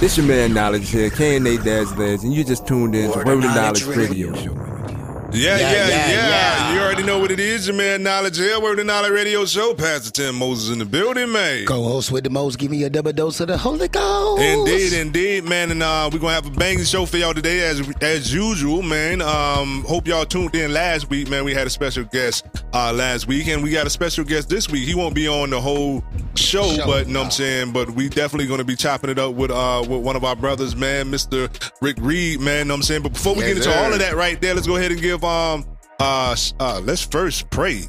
This your man Knowledge here, KNA Dad's Liz, and you just tuned in to Word of Knowledge Radio. Show. Yeah, yeah, Yeah, yeah, yeah. You already know what it is. Your man Knowledge here. Word of Knowledge Radio Show. Pastor Tim Moses in the building, man. Co-host with the most, give me a double dose of the Holy Ghost. Indeed, indeed, man, and uh, we're gonna have a banging show for y'all today, as as usual, man. Um, hope y'all tuned in last week, man. We had a special guest uh, last week, and we got a special guest this week. He won't be on the whole show, Show, but you know what I'm saying. But we definitely gonna be chopping it up with uh with one of our brothers, man, Mr. Rick Reed, man. Know what I'm saying. But before we Yes, get into sir. all of that right there, let's go ahead and give um uh uh let's first pray.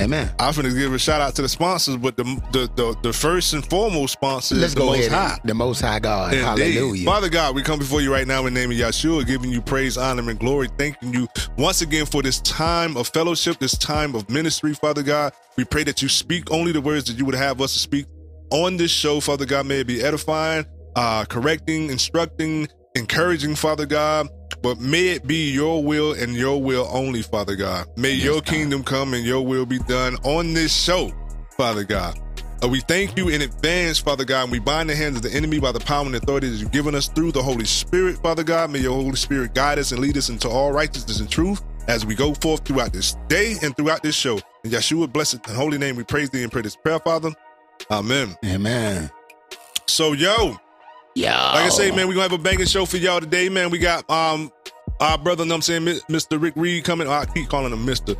Amen. I'm gonna give a shout out to the sponsors, but the the the, the first and foremost sponsor Let's is the go Most ahead. High. The Most High God. Indeed. Hallelujah. Father God, we come before you right now in the name of Yahshua, giving you praise, honor, and glory. Thanking you once again for this time of fellowship, this time of ministry, Father God. We pray that you speak only the words that you would have us to speak on this show, Father God. May it be edifying, uh, correcting, instructing, encouraging, Father God. But may it be your will and your will only, Father God. May Yes, your God. kingdom come and your will be done on this show, Father God. Uh, we thank you in advance, Father God, and we bind the hands of the enemy by the power and authority that you've given us through the Holy Spirit, Father God. May your Holy Spirit guide us and lead us into all righteousness and truth as we go forth throughout this day and throughout this show. In Yeshua, blessed and holy name, we praise thee and pray this prayer, Father. Amen. Amen. So, yo, Yeah. like I say, man, we're gonna have a banging show for y'all today, man. We got um our brother, know what I'm saying, Mr. Rick Reed coming. I keep calling him Mr.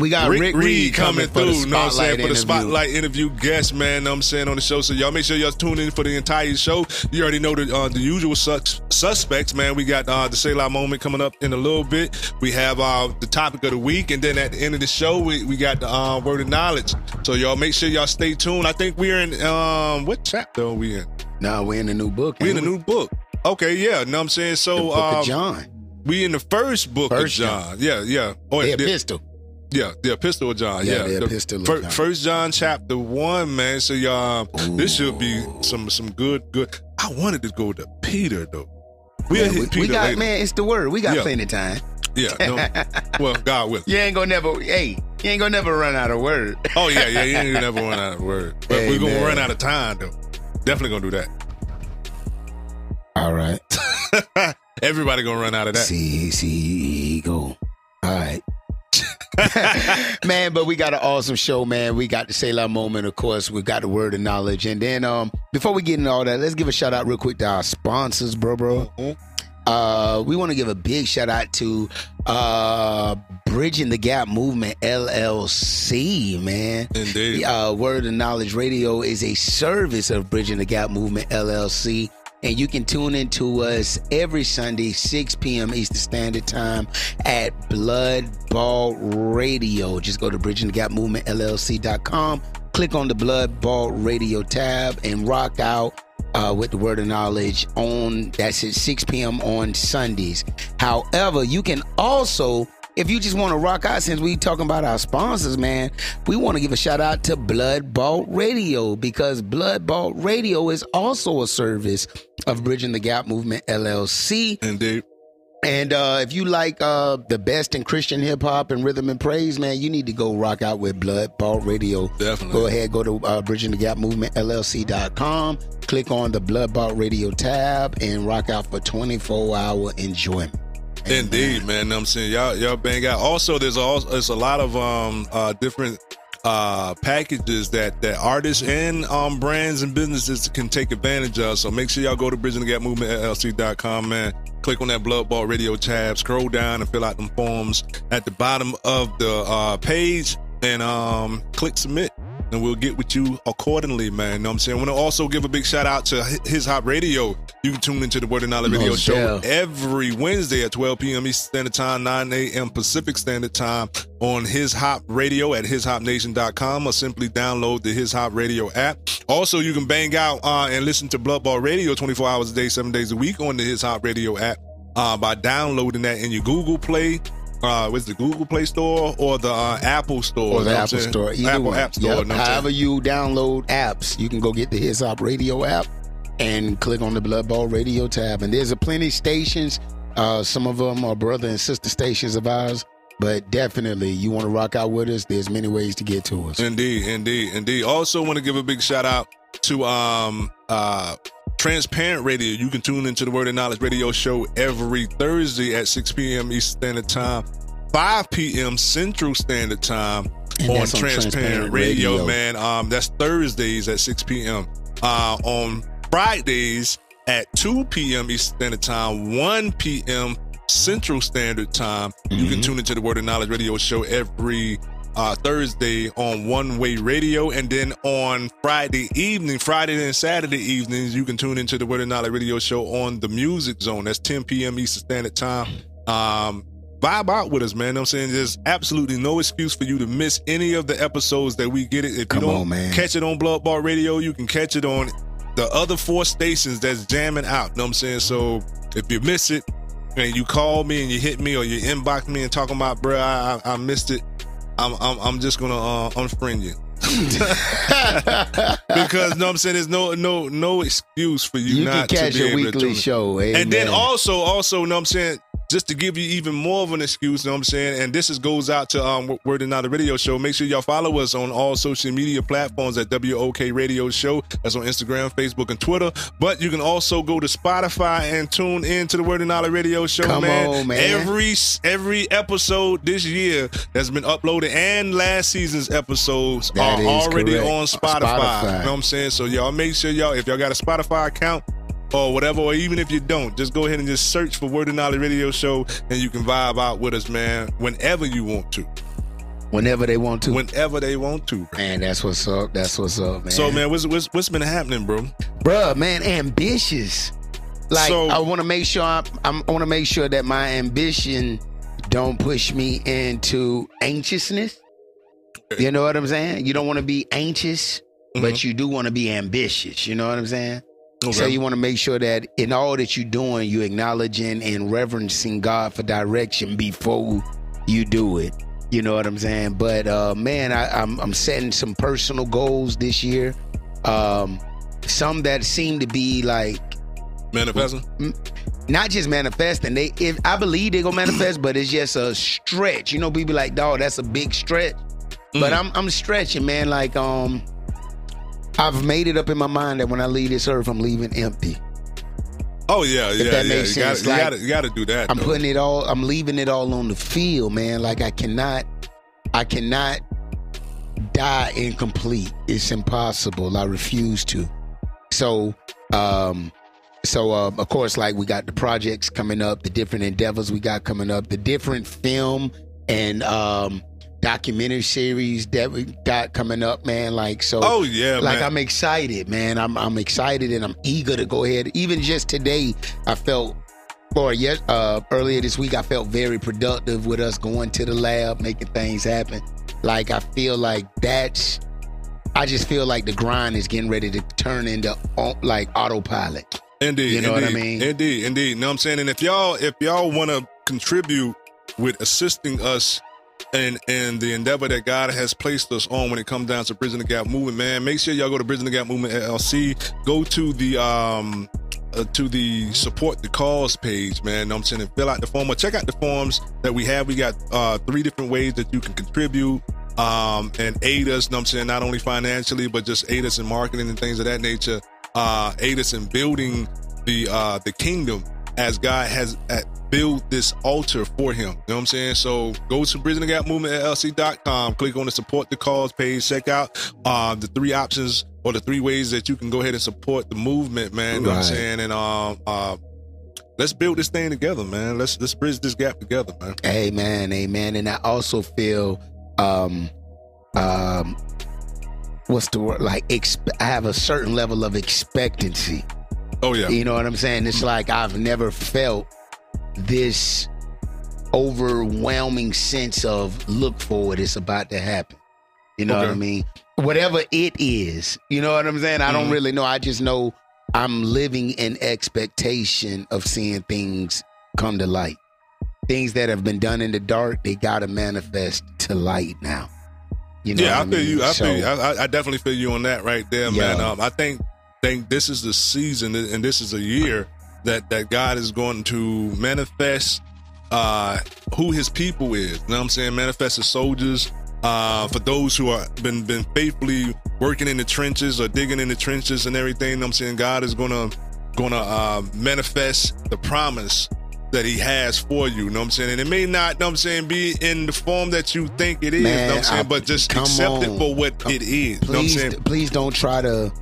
we got Rick, Rick, Reed coming, for through, the know what I'm saying, spotlight for the interview. spotlight interview guest, man, know what I'm saying, on the show. So y'all make sure y'all tune in for the entire show. You already know the uh, the usual sus- suspects, man. We got uh, the Selah moment coming up in a little bit. We have uh, the topic of the week, and then at the end of the show, we, we got the uh, word of knowledge. So y'all make sure y'all stay tuned. I think we're in um what chapter are we in? No, we're in the new book. We're in ain't the new book. Okay, yeah, know what I'm saying. the So book um, of John. we in the first book First of John. Yeah, yeah. Oh, The the- yeah, the epistle of John. Yeah, Yeah, the The epistle of fir- John. First John chapter one, man. So y'all, this should be some some good good. I wanted to go to Peter though. We'll hit we, Peter we got later. man, it's the word. We got Yeah. plenty of time. Yeah, no, well, God will. You ain't gonna never. Hey, you ain't gonna never run out of word. Oh yeah, yeah. You ain't gonna never run out of word, but we're gonna run out of time though. Definitely gonna do that. All right. Everybody gonna run out of that. See, see, go. All right. man, but we got an awesome show, man. We got the Selah moment, of course. We got the word of knowledge. And then um before we get into all that, let's give a shout out real quick to our sponsors, bro, bro. Mhm. Uh we want to give a big shout out to uh Bridging the Gap Movement LLC, man. Indeed. Uh, Word of Knowledge Radio is a service of Bridging the Gap Movement LLC. And you can tune into us every Sunday, 6 p.m. Eastern Standard Time at Blood Bought Radio. Just go to Bridging the Gap Movement LLC.com, click on the Blood Bought Radio tab, and rock out uh, with the Word of Knowledge on that's at 6 p.m. on Sundays. However, you can also if you just want to rock out, since we talking about our sponsors, man, we want to give a shout out to Blood Bought Radio because Blood Bought Radio is also a service of Bridging the Gap Movement LLC. Indeed. And uh, if you like uh, the best in Christian hip hop and rhythm and praise, man, you need to go rock out with Blood Bought Radio. Definitely. Go ahead, go to uh, Bridging the Gap Movement LLC.com, click on the Blood Bought Radio tab, and rock out for 24 hour enjoyment. Indeed, man. Know I'm saying y'all y'all bang out. Also, there's also there's a lot of um uh different uh packages that that artists and um brands and businesses can take advantage of. So make sure y'all go to Bridging the Gap Movement LLC.com, man. Click on that Blood Bought Radio tab, scroll down and fill out them forms at the bottom of the uh page and um click submit. And we'll get with you accordingly, man. You know what I'm saying? I want to also give a big shout out to His Hop Radio. You can tune into the Word of Knowledge Radio show every Wednesday at 12 p.m. Eastern Standard Time, 9 a.m. Pacific Standard Time on His Hop Radio at hishopnation.com or simply download the His Hop Radio app. Also, you can bang out uh, and listen to Blood Bought Radio 24 hours a day, seven days a week on the His Hop Radio app uh, by downloading that in your Google Play. Uh, what's the Google Play Store or the uh, Apple Store? or the know what I'm Apple saying? Store. Either Apple one. App Store. Yep. you know what I'm saying? However you download apps, you can go get the His Hop Radio app and click on the Blood Bought Radio tab. And there's a plenty of stations. Uh, some of them are brother and sister stations of ours. But definitely, you want to rock out with us. There's many ways to get to us. Indeed, indeed, indeed. Also, want to give a big shout out to um uh Transparent Radio. You can tune into the Word of Knowledge Radio Show every Thursday at 6 p.m. Eastern Standard Time, 5 p.m. Central Standard Time on on Transparent, Transparent Radio, Radio. man. Um, that's Thursdays at 6 p.m. Uh, on Fridays at 2 p.m. Eastern Standard Time, 1 p.m. Central Standard Time. You can Mhm. tune into the Word of Knowledge Radio Show every uh, Thursday on One Way Radio, and then on Friday evening, Friday and Saturday evenings, you can tune into the Word of Knowledge Radio Show on the Music Zone. That's 10 p.m. Eastern Standard Time. Um, vibe out with us, man. Know I'm saying there's absolutely no excuse for you to miss any of the episodes that we get it. If you don't on, catch it on Blood Bought Radio, you can catch it on the other four stations that's jamming out. Know what I'm saying? So if you miss it and you call me and you hit me or you inbox me and talking about, bruh, I, I I missed it. I'm I'm, I'm just gonna uh, unfriend you because know what I'm saying there's no no no excuse for you, You can not to be your able to weekly in. show. And then also, also, know what I'm saying, just to give you even more of an excuse, you know what I'm saying, and this is goes out to um Word of Knowledge Radio Show. Make sure y'all follow us on all social media platforms at WOK Radio Show. That's on Instagram, Facebook, and Twitter. But you can also go to Spotify and tune in to the Word of Knowledge Radio Show, Come man. on, man. Every every episode this year that's been uploaded and last season's episodes That are already correct. on Spotify. Spotify. You know what I'm saying? So y'all make sure y'all, if y'all got a Spotify account, or whatever, or even if you don't, just go ahead and just search for Word of Knowledge Radio Show, and you can vibe out with us, man, whenever you want to, whenever they want to. whenever they want to. man, that's what's up. That's what's up, man. So, man, what's, what's what's been happening, bro? bruh, man, ambitious. Like So- I want to make sure I'm, I'm, I want to make sure that my ambition don't push me into anxiousness. You know what I'm saying? You don't want to be anxious, but mm-hmm. you do want to be ambitious. You know what I'm saying? So you want to make sure that in all that you're doing, you're acknowledging and reverencing God for direction before you do it. You know what I'm saying? But uh, man, I, I'm I'm setting some personal goals this year. Um, some that seem to be like manifesting. not just manifesting. They, if I believe they gonna manifest, but it's just a stretch. You know, people be like, dog, that's a big stretch. But Mm. I'm I'm stretching, man. Like um, I've made it up in my mind that when I leave this earth, I'm leaving empty. Oh yeah, yeah, that yeah. makes you, gotta, sense, you, gotta, you gotta do that. I'm though. putting it all. I'm leaving it all on the field, man. Like I cannot, I cannot die incomplete. It's impossible. I refuse to. So, um, so uh, of course, like we got the projects coming up, the different endeavors we got coming up, the different film and um documentary series that we got coming up, man. Like so. Oh yeah, like man. I'm excited, man. I'm I'm excited and I'm eager to go ahead. Even just today, I felt, or yes, uh, earlier this week, I felt very productive with us going to the lab, making things happen. Like I feel like that's. I just feel like the grind is getting ready to turn into like autopilot. Indeed, You know what I mean? Indeed, indeed. Know what I'm saying? And if y'all if y'all want to contribute with assisting us in in the endeavor that God has placed us on when it comes down to Bridging the Gap movement, man, make sure y'all go to Bridging the Gap movement LLC. Go to the um uh, to the support the cause page, man. I'm saying and fill out the form or check out the forms that we have. We got uh three different ways that you can contribute um and aid us, I'm saying, not only financially, but just aid us in marketing and things of that nature. Uh aid us in building the uh the kingdom as God has uh, built this altar for him. You know what I'm saying? So go to Bridging the Gap Movement LLC.com, click on the support the cause page, check out uh, the three options or the three ways that you can go ahead and support the movement, man. You know what I'm saying? And um uh let's build this thing together, man. Let's let's bridge this gap together, man. Amen, amen. And I also feel, um, um, what's the word? Like, exp- I have a certain level of expectancy. Oh yeah. You know what I'm saying? It's like I've never felt this overwhelming sense of look forward. It's about to happen. You know what I mean? Whatever it is, you know what I'm saying? I don't Mhm. really know. I just know I'm living in expectation of seeing things come to light. Things that have been done in the dark, they gotta manifest to light now. You know yeah, I feel mean? you. I So- feel you. I, I- I definitely feel you on that right there, man. Um, I think think this is the season and this is a year that that God is going to manifest uh who his people is. You know what I'm saying? Manifest his soldiers. Uh, for those who are been been faithfully working in the trenches or digging in the trenches and everything. You know what I'm saying God is gonna gonna uh, manifest the promise that He has for you. You know what I'm saying? And it may not, you know what I'm saying, be in the form that you think it is. Man, you know what I'm saying? I- but just accept it for what Come- it is. You know what I'm saying? please don't try to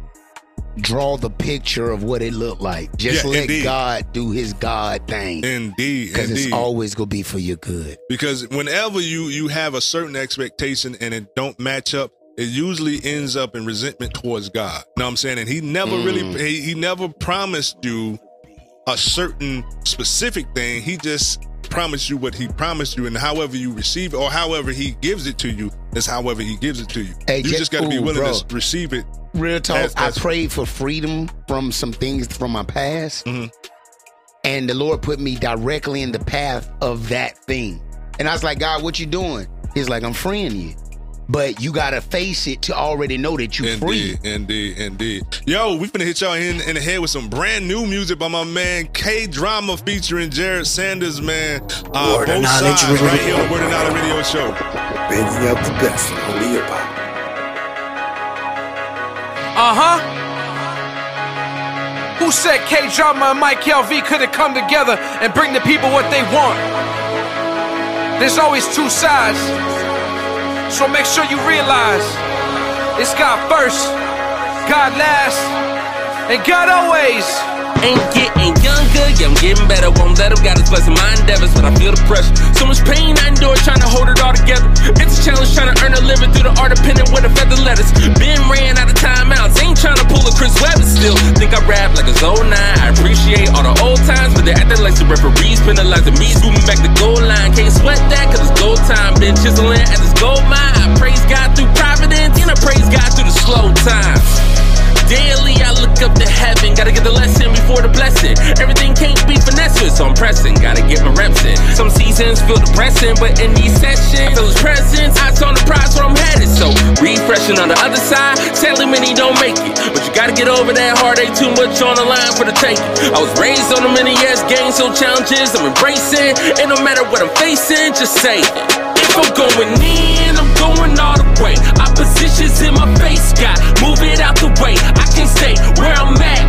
draw the picture of what it looked like. Just Yeah, let indeed. God do His God thing, Indeed, because it's always gonna be for your good. because whenever you you have a certain expectation and it don't match up it usually ends up in resentment towards god. You know what i'm saying? And he never Mm. really he, he never promised you a certain specific thing. He just promised you what he promised you. And however you receive it or however he gives it to you is however he gives it to you. Hey, you just- just got to be willing to receive it Real talk. That's- that's- I prayed for freedom from some things from my past, Mhm. and the Lord put me directly in the path of that thing. And I was like, God, what you doing? He's like, I'm freeing you, but you gotta face it to already know that you free. Indeed, indeed, indeed. Yo, we finna hit y'all in, in the head with some brand new music by my man K Drama featuring Jared Sanders, man. Uh, Word of both Knowledge sides right here on the Word of Knowledge Radio Show. Bringing up the best in only hip hop. Uh huh. Who said K Drama and Mike LV couldn't come together and bring the people what they want? There's always two sides. So make sure you realize it's God first, God last, and God always. Ain't getting younger, yeah, I'm getting better. Won't let them got us blessing my endeavors, but I feel the pressure. So much pain I endure trying to hold it all together. It's a challenge trying to earn a living through the art of penning with a feather letters. Been ran out of timeouts, ain't trying to pull a Chris Webber still. Think I rap like it's 09. I appreciate all the old times, but they acting like some referees penalizing me, scooping back the goal line. Can't sweat that, cause it's goal time. Been chiseling at this gold mine. I praise God through providence, and I praise God through the slow times. Daily I look up to heaven, gotta get the lesson before the blessing. Everything can't be finesse, so I'm pressing, gotta get my reps in. Some seasons feel depressing, but in these sessions, feel his presence. Eyes on the prize where I'm headed, so refreshing on the other side. Sadly, many don't make it, but you gotta get over that heartache. Too much on the line for the taking. I was raised on the many yes games, so challenges I'm embracing. And no matter what I'm facing, just say it. If I'm going in, I'm going all the way. Opposition's in my face, got move it out the way. Can stay where I'm at.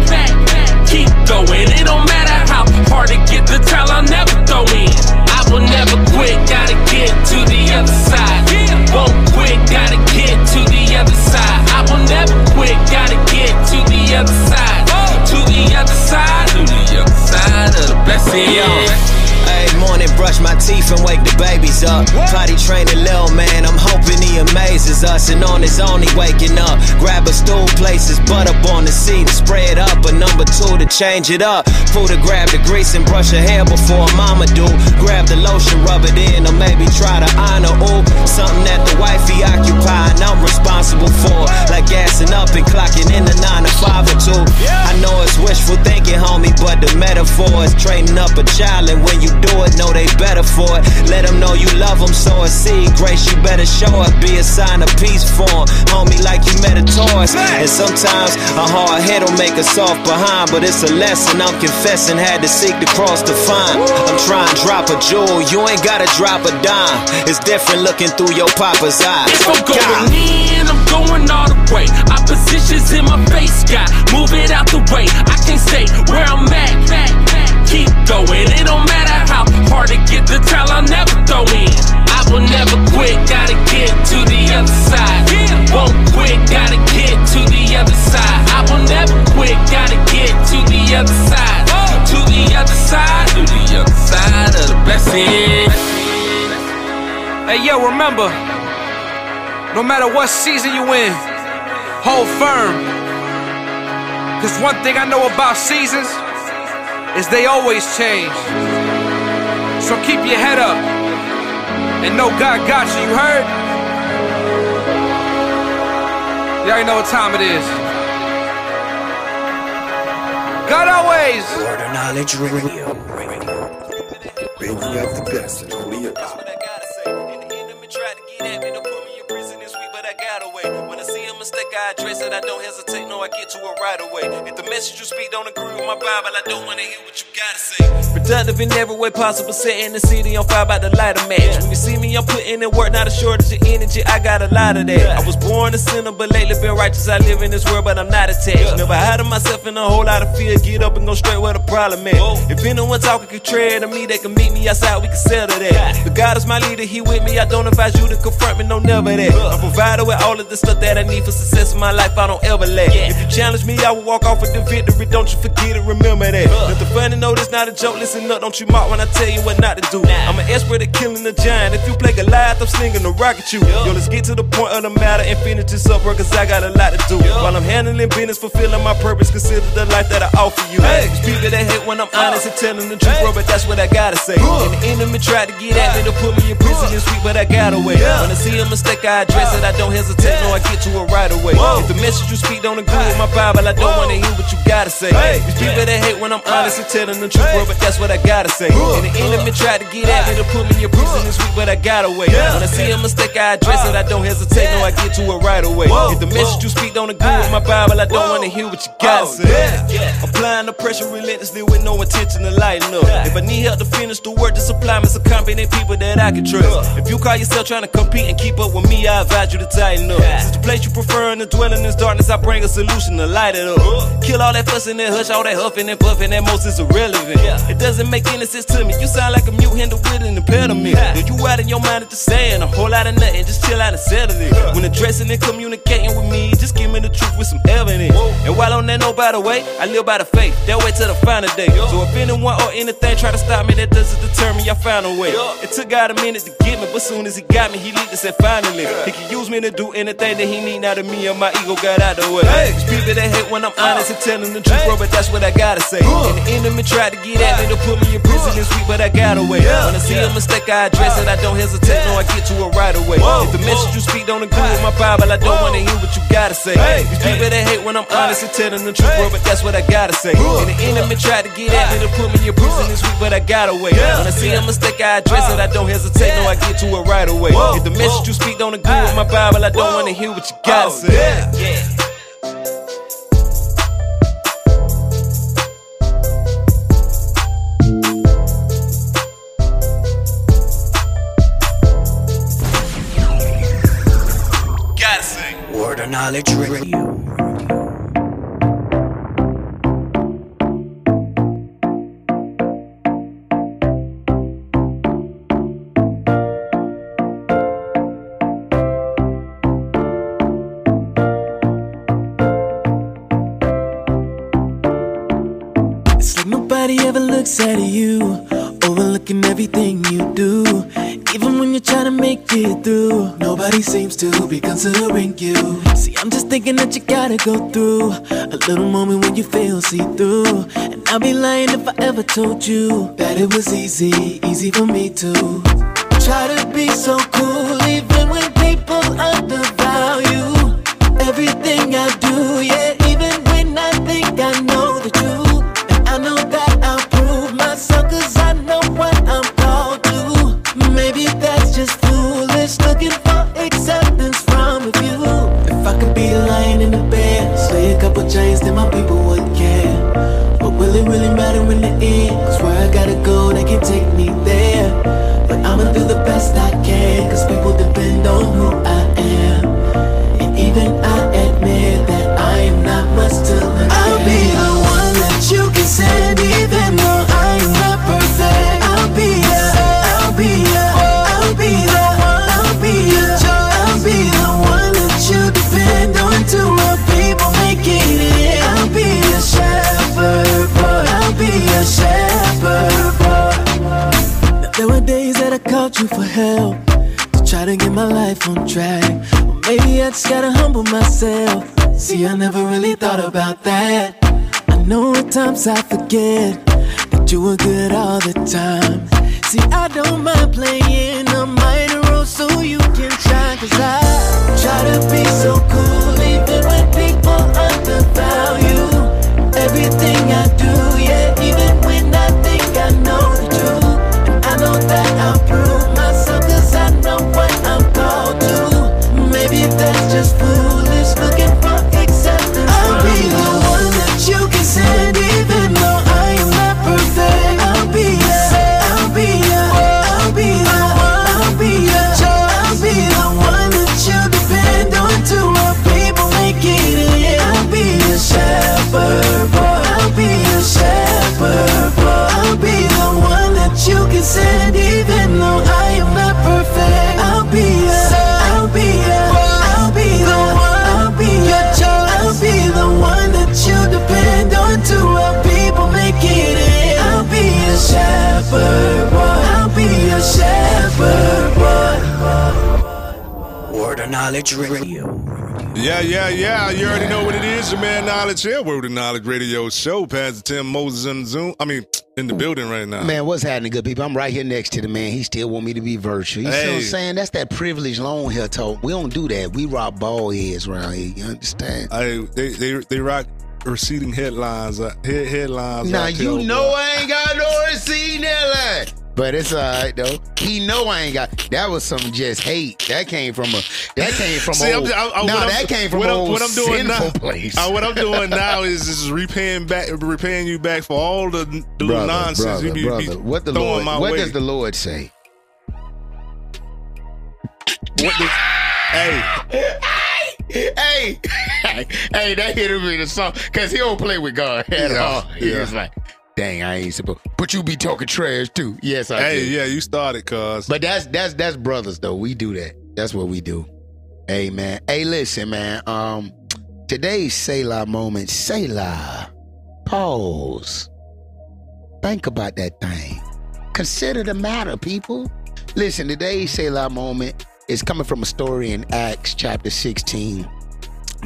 Keep going, it don't matter how hard it get. The towel I'll never throw in. I will never quit, gotta get to the other side. Won't quit, gotta get to the other side. I will never quit, gotta get to the other side. To the other side, to the other side of the blessing. Morning, brush my teeth and wake the babies up. Potty training little man, I'm hoping he amazes us. And on his own, he waking up. Grab a stool, places butt up on the seat and it up. A number two to change it up. Pull to grab the grease and brush her hair before mama do. Grab the lotion, rub it in, or maybe try to honor. Ooh, something that the wifey occupy and I'm responsible for. Like gassing up and clocking in the nine to five or two. I know it's wishful thinking, homie, but the metaphor is training up a child. And when you do it, know they better for it. Let them know you love them, sow a seed. Grace, you better show up, be a sign of peace for 'em. Homie, like you met a Taurus. And sometimes a hard head will make a soft behind, but it's a lesson I'm confessing. Had to seek the cross to find. I'm trying to drop a jewel, you ain't gotta drop a dime. It's different looking through your papa's eyes. If I'm God. going in, I'm going all the way. Opposition's in my face, got move it out the way. I can stay where I'm at. Keep going, it don't matter how hard it get. The towel I'll never throw in. I will never quit, gotta get to the other side. Won't quit, gotta get to the other side. I will never quit, gotta get to the other side. To the other side, to the other side of the blessing. Hey yo, remember, no matter what season you in, hold firm. Cause one thing I know about seasons is they always change. So keep your head up and know God got you. You heard? You already know what time it is. God always. Word of Knowledge Radio. Mistake, I address it. I don't hesitate no I get to it right away. If the message you speak don't agree with my Bible, I don't wanna hear what you gotta say. Productive in every way possible, setting the city on fire about the light of match. When you see me, I'm putting in work, not a shortage of energy. I got a lot of that. I was born a sinner, but lately been righteous. I live in this world, but I'm not attached. Never hide myself in a whole lot of fear. Get up and go straight where the problem at. If anyone talking contrary to me, they can meet me outside. We can settle that. The God is my leader, He with me. I don't advise you to confront me, no never that. I'm provided with all of the stuff that I need for success in my life. I don't ever lack. If you challenge me, I will walk off with the victory. Don't you forget it, remember that. Nothing funny, no, this not a joke. Listen up, don't you mock when I tell you what not to do. I'm an expert at killing a giant. If you play Goliath, I'm slinging a rock at you. Yo, let's get to the point of the matter and finish this up, bro, cause I got a lot to do. While I'm handling business, fulfilling my purpose, consider the life that I offer you. These people that hate when I'm uh. honest and telling the truth, bro, but that's what I gotta say. And the enemy tried to get at me to put me in prison and week, but I got away. When I see a mistake, I address it. I don't hesitate, no, I get to a right away. If the message you speak don't agree with my Bible, I don't wanna hear what you gotta say. Hey. These people that hate when I'm honest and telling the truth, bro, but that's what I gotta say. And the enemy tried to get at me to put me in prison this week, but I got away. When I see a mistake, I address it. I don't hesitate, no, I get to it right away. If the message you speak don't agree with my Bible, I don't wanna hear what you gotta say. Applying the pressure relentlessly with no intention to lighten up. If I need help to finish the work, to supply me some confident people that I can trust. If you call yourself trying to compete and keep up with me, I advise you to tighten up. Since the place you prefer in the dwelling is darkness, I bring a solution to light it up. Kill all that fussing and hush, all that huffing and puffing, that most is irrelevant. It doesn't make any sense to me. You sound like a mute handle with an impediment. Then you out in your mind at the saying a whole lot of nothing, just chill out and settle it. When addressing and communicating with me, just give me the truth with some evidence. And while on that no by the way, I live by the faith. That way till the final day. So if anyone or anything try to stop me, that doesn't deter me. I found a way. It took God a minute to get me, but soon as he got me, he leaped and said finally. He can use me to do anything that he need. Now to me and my ego got out the way. These people that hate when I'm honest and telling the truth, bro, but that's what I gotta say. And the enemy tried to get at me to put me in prison this week, but I got away. When I see a mistake, I address it. I don't hesitate, no, I get to it right away. If the message you speak don't agree with my Bible, I don't wanna hear what you gotta say. Hey. These people that hate when I'm honest and telling the truth, bro, but that's what I gotta say. And the enemy tried to get at me to put me in prison this week, but I got away. When I see a mistake, I address it. I don't hesitate, no, I get to it right away. If the message you speak don't agree with my Bible, I don't wanna hear what you gotta say. Yeah. Gotta. Word of knowledge radio. Looks at you, overlooking everything you do. Even when you're trying to make it through, nobody seems to be considering you. See, I'm just thinking that you gotta go through a little moment when you feel see through. And I'd be lying if I ever told you that it was easy, easy for me to try to be so cool, for help to try to get my life on track. Well, maybe I just gotta humble myself. See, I never really thought about that. I know at times I forget that you were good all the time. See, I don't mind playing a minor role so you can shine. Cause I try to be so cool, even when people undervalue everything I do. Just foolish, shepherd boy. I'll be a shepherd boy. Word of Knowledge Radio. Yeah, yeah, yeah. You already know what it is, your man Knowledge here, Word of Knowledge Radio Show. Pastor Tim Moses in Zoom. I mean, in the building right now. Man, what's happening, good people? I'm right here next to the man. He still want me to be virtual. You hey. see what I'm saying? That's that privileged long hair talk. We don't do that. We rock ball heads around here. You understand? I, they, they, they rock receding headlines. Uh, head, headlines. Now you know. I ain't got no that. But it's all right though. He know I ain't got. That was some just hate. That came from a. That came from See, I'm, old. I, I, no, what I'm- that came from what old what I'm doing now. place. uh, what I'm doing now is is repaying back, repaying you back for all the, the brother, nonsense brother, you be, brother. be what the Lord? What way. does the Lord say? What does- hey, hey, hey, that hit him in the song because he don't play with God at Yeah, all. He yeah. was like, "Dang, I ain't supposed." But you be talking trash too. Yes, I hey, do. yeah, you started, cuz. But that's that's that's brothers though. We do that. That's what we do. Hey man. Hey, listen, man. Um, today's Selah moment. Selah. Pause. Think about that thing. Consider the matter, people. Listen, today's Selah moment is coming from a story in Acts chapter 16.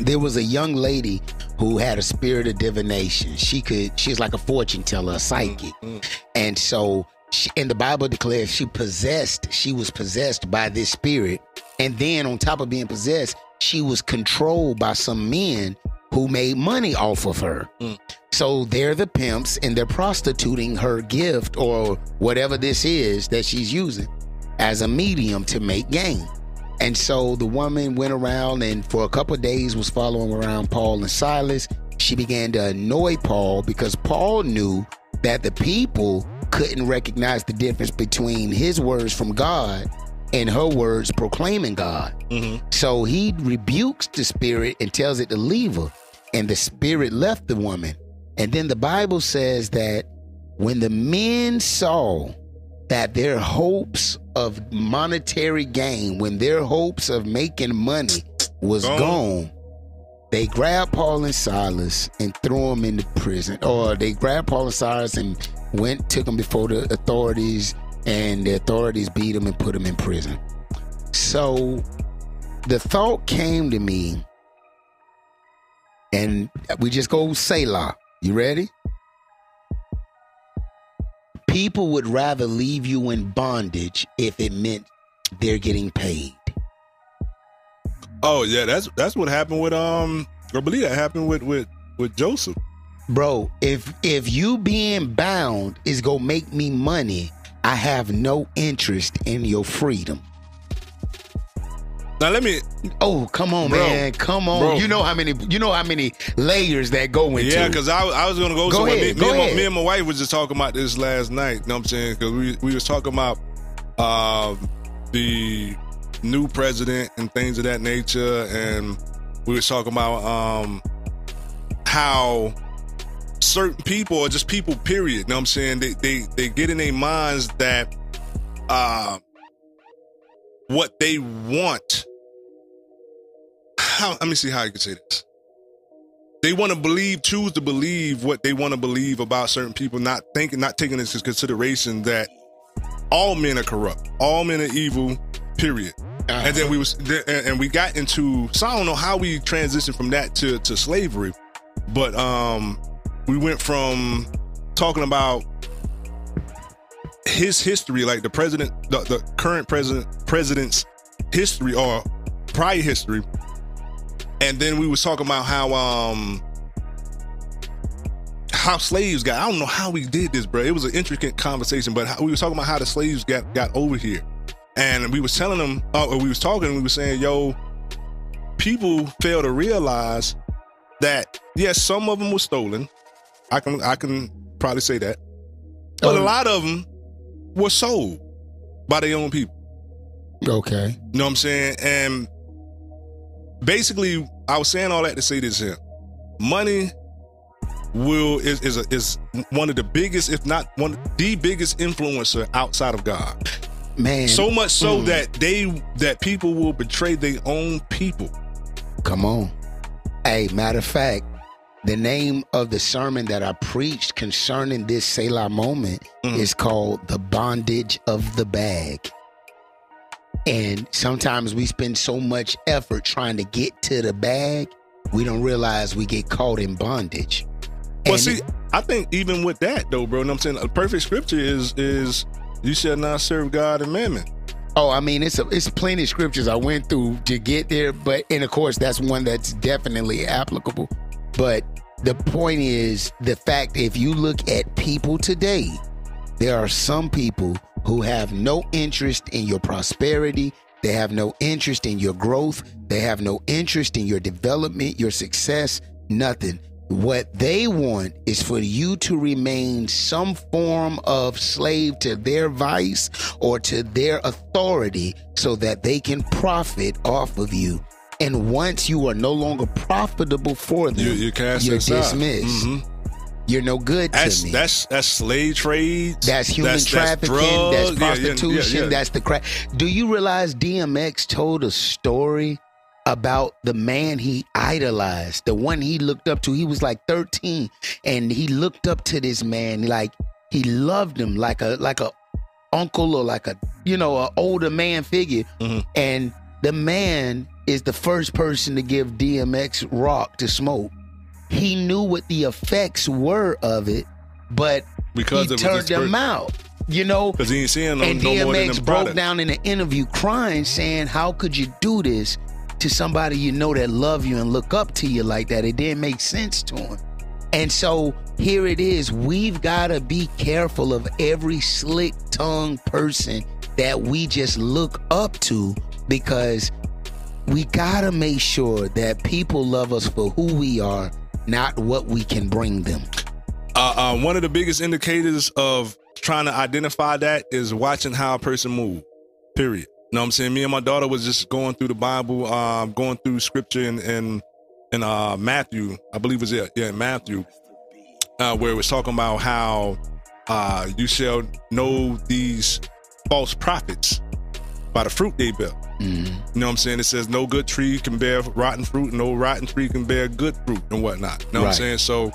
There was a young lady who had a spirit of divination. She could, she's like a fortune teller, a psychic. Mm-hmm. And so, she, and the Bible declares she possessed, she was possessed by this spirit. And then, on top of being possessed, she was controlled by some men who made money off of her. Mm. So they're the pimps and they're prostituting her gift or whatever this is that she's using as a medium to make gain. And so the woman went around and for a couple of days was following around Paul and Silas. She began to annoy Paul because Paul knew that the people couldn't recognize the difference between his words from God and her words proclaiming God. Mm-hmm. So he rebukes the spirit and tells it to leave her. And the spirit left the woman. And then the Bible says that when the men saw that their hopes of monetary gain, when their hopes of making money was Gone. gone, they grabbed Paul and Silas and threw them into prison. Or they grabbed Paul and Silas and went, took them before the authorities, and the authorities beat them and put them in prison. So the thought came to me, and we just go Selah. You ready? People would rather leave you in bondage if it meant they're getting paid. Oh yeah, that's that's what happened with um. I believe that happened with with with Joseph. Bro, if if you being bound is gonna make me money, I have no interest in your freedom. Now let me. Oh, come on, Bro, man. Come on. bro. You know how many you know how many layers that go into Yeah, because I, I was gonna go, Go somewhere. ahead, me, go me, and my, ahead. me and my wife was just talking about this last night. You know what I'm saying? Because we we was talking about um the new president and things of that nature, and we was talking about um how certain people or just people period you know what i'm saying they they they get in their minds that uh what they want. How let me see how I can say this. They want to believe choose to believe what they want to believe about certain people not thinking not taking into consideration that all men are corrupt all men are evil period. And then we was and and we got into so i don't know how we transitioned from that to to slavery but um we went from talking about his history like the president the, the current president president's history or prior history. And then we was talking about how um how slaves got i don't know how we did this bro. It was an intricate conversation but how, we was talking about how the slaves got got over here. And we was telling them uh, or we was talking we was saying yo people fail to realize that yes some of them were stolen. I can i can probably say that. But a Oh. lot of them were sold by their own people Okay. you know what I'm saying? And basically, I was saying all that to say this here: money will is is a, is one of the biggest, if not one the biggest influencer outside of God. Man. So much so Mm. that they that people will betray their own people. Come on. Hey, matter of fact, the name of the sermon that I preached concerning this Selah moment Mhm. is called The Bondage of the Bag. And sometimes we spend so much effort trying to get to the bag, we don't realize we get caught in bondage. Well, And- see, I think even with that though, bro, you know what I'm saying a perfect scripture is is you shall not serve God and mammon. Oh, I mean, it's a, it's plenty of scriptures I went through to get there, but and of course that's one that's definitely applicable. But the point is the fact if you look at people today, there are some people who have no interest in your prosperity. They have no interest in your growth. They have no interest in your development, your success, nothing. What they want is for you to remain some form of slave to their vice or to their authority so that they can profit off of you. And once you are no longer profitable for them, You you cast you're dismissed. Mhm. You're no good That's to me. that's that's slave trades. That's human trafficking. drugs. That's Yeah, yeah, yeah, prostitution. yeah. That's the crack. Do you realize DMX told a story about the man he idolized, the one he looked up to? He was like 13, and he looked up to this man like he loved him like a like a uncle or like a you know a older man figure. Mhm. And the man is the first person to give DMX rock to smoke. He knew what the effects were of it, but because he turned them out. You know, Because he ain't seeing no, and no more than DMX them broke products. down in an interview crying, saying, "How could you do this to somebody you know that love you and look up to you like that?" It didn't make sense to him. And so here it is. We've got to be careful of every slick tongue person that we just look up to because we got to make sure that people love us for who we are, not what we can bring them. Uh, uh, one of the biggest indicators of trying to identify that is watching how a person move. Period. You know what I'm saying? Me and my daughter was just going through the Bible, um, going through scripture in in, in uh, Matthew, I believe it was it, yeah, Matthew, uh, where it was talking about how uh, you shall know these false prophets by the fruit they bear. Mm-hmm. You know what I'm saying? It says no good tree can bear rotten fruit, no rotten tree can bear good fruit and whatnot. You know what I'm saying? So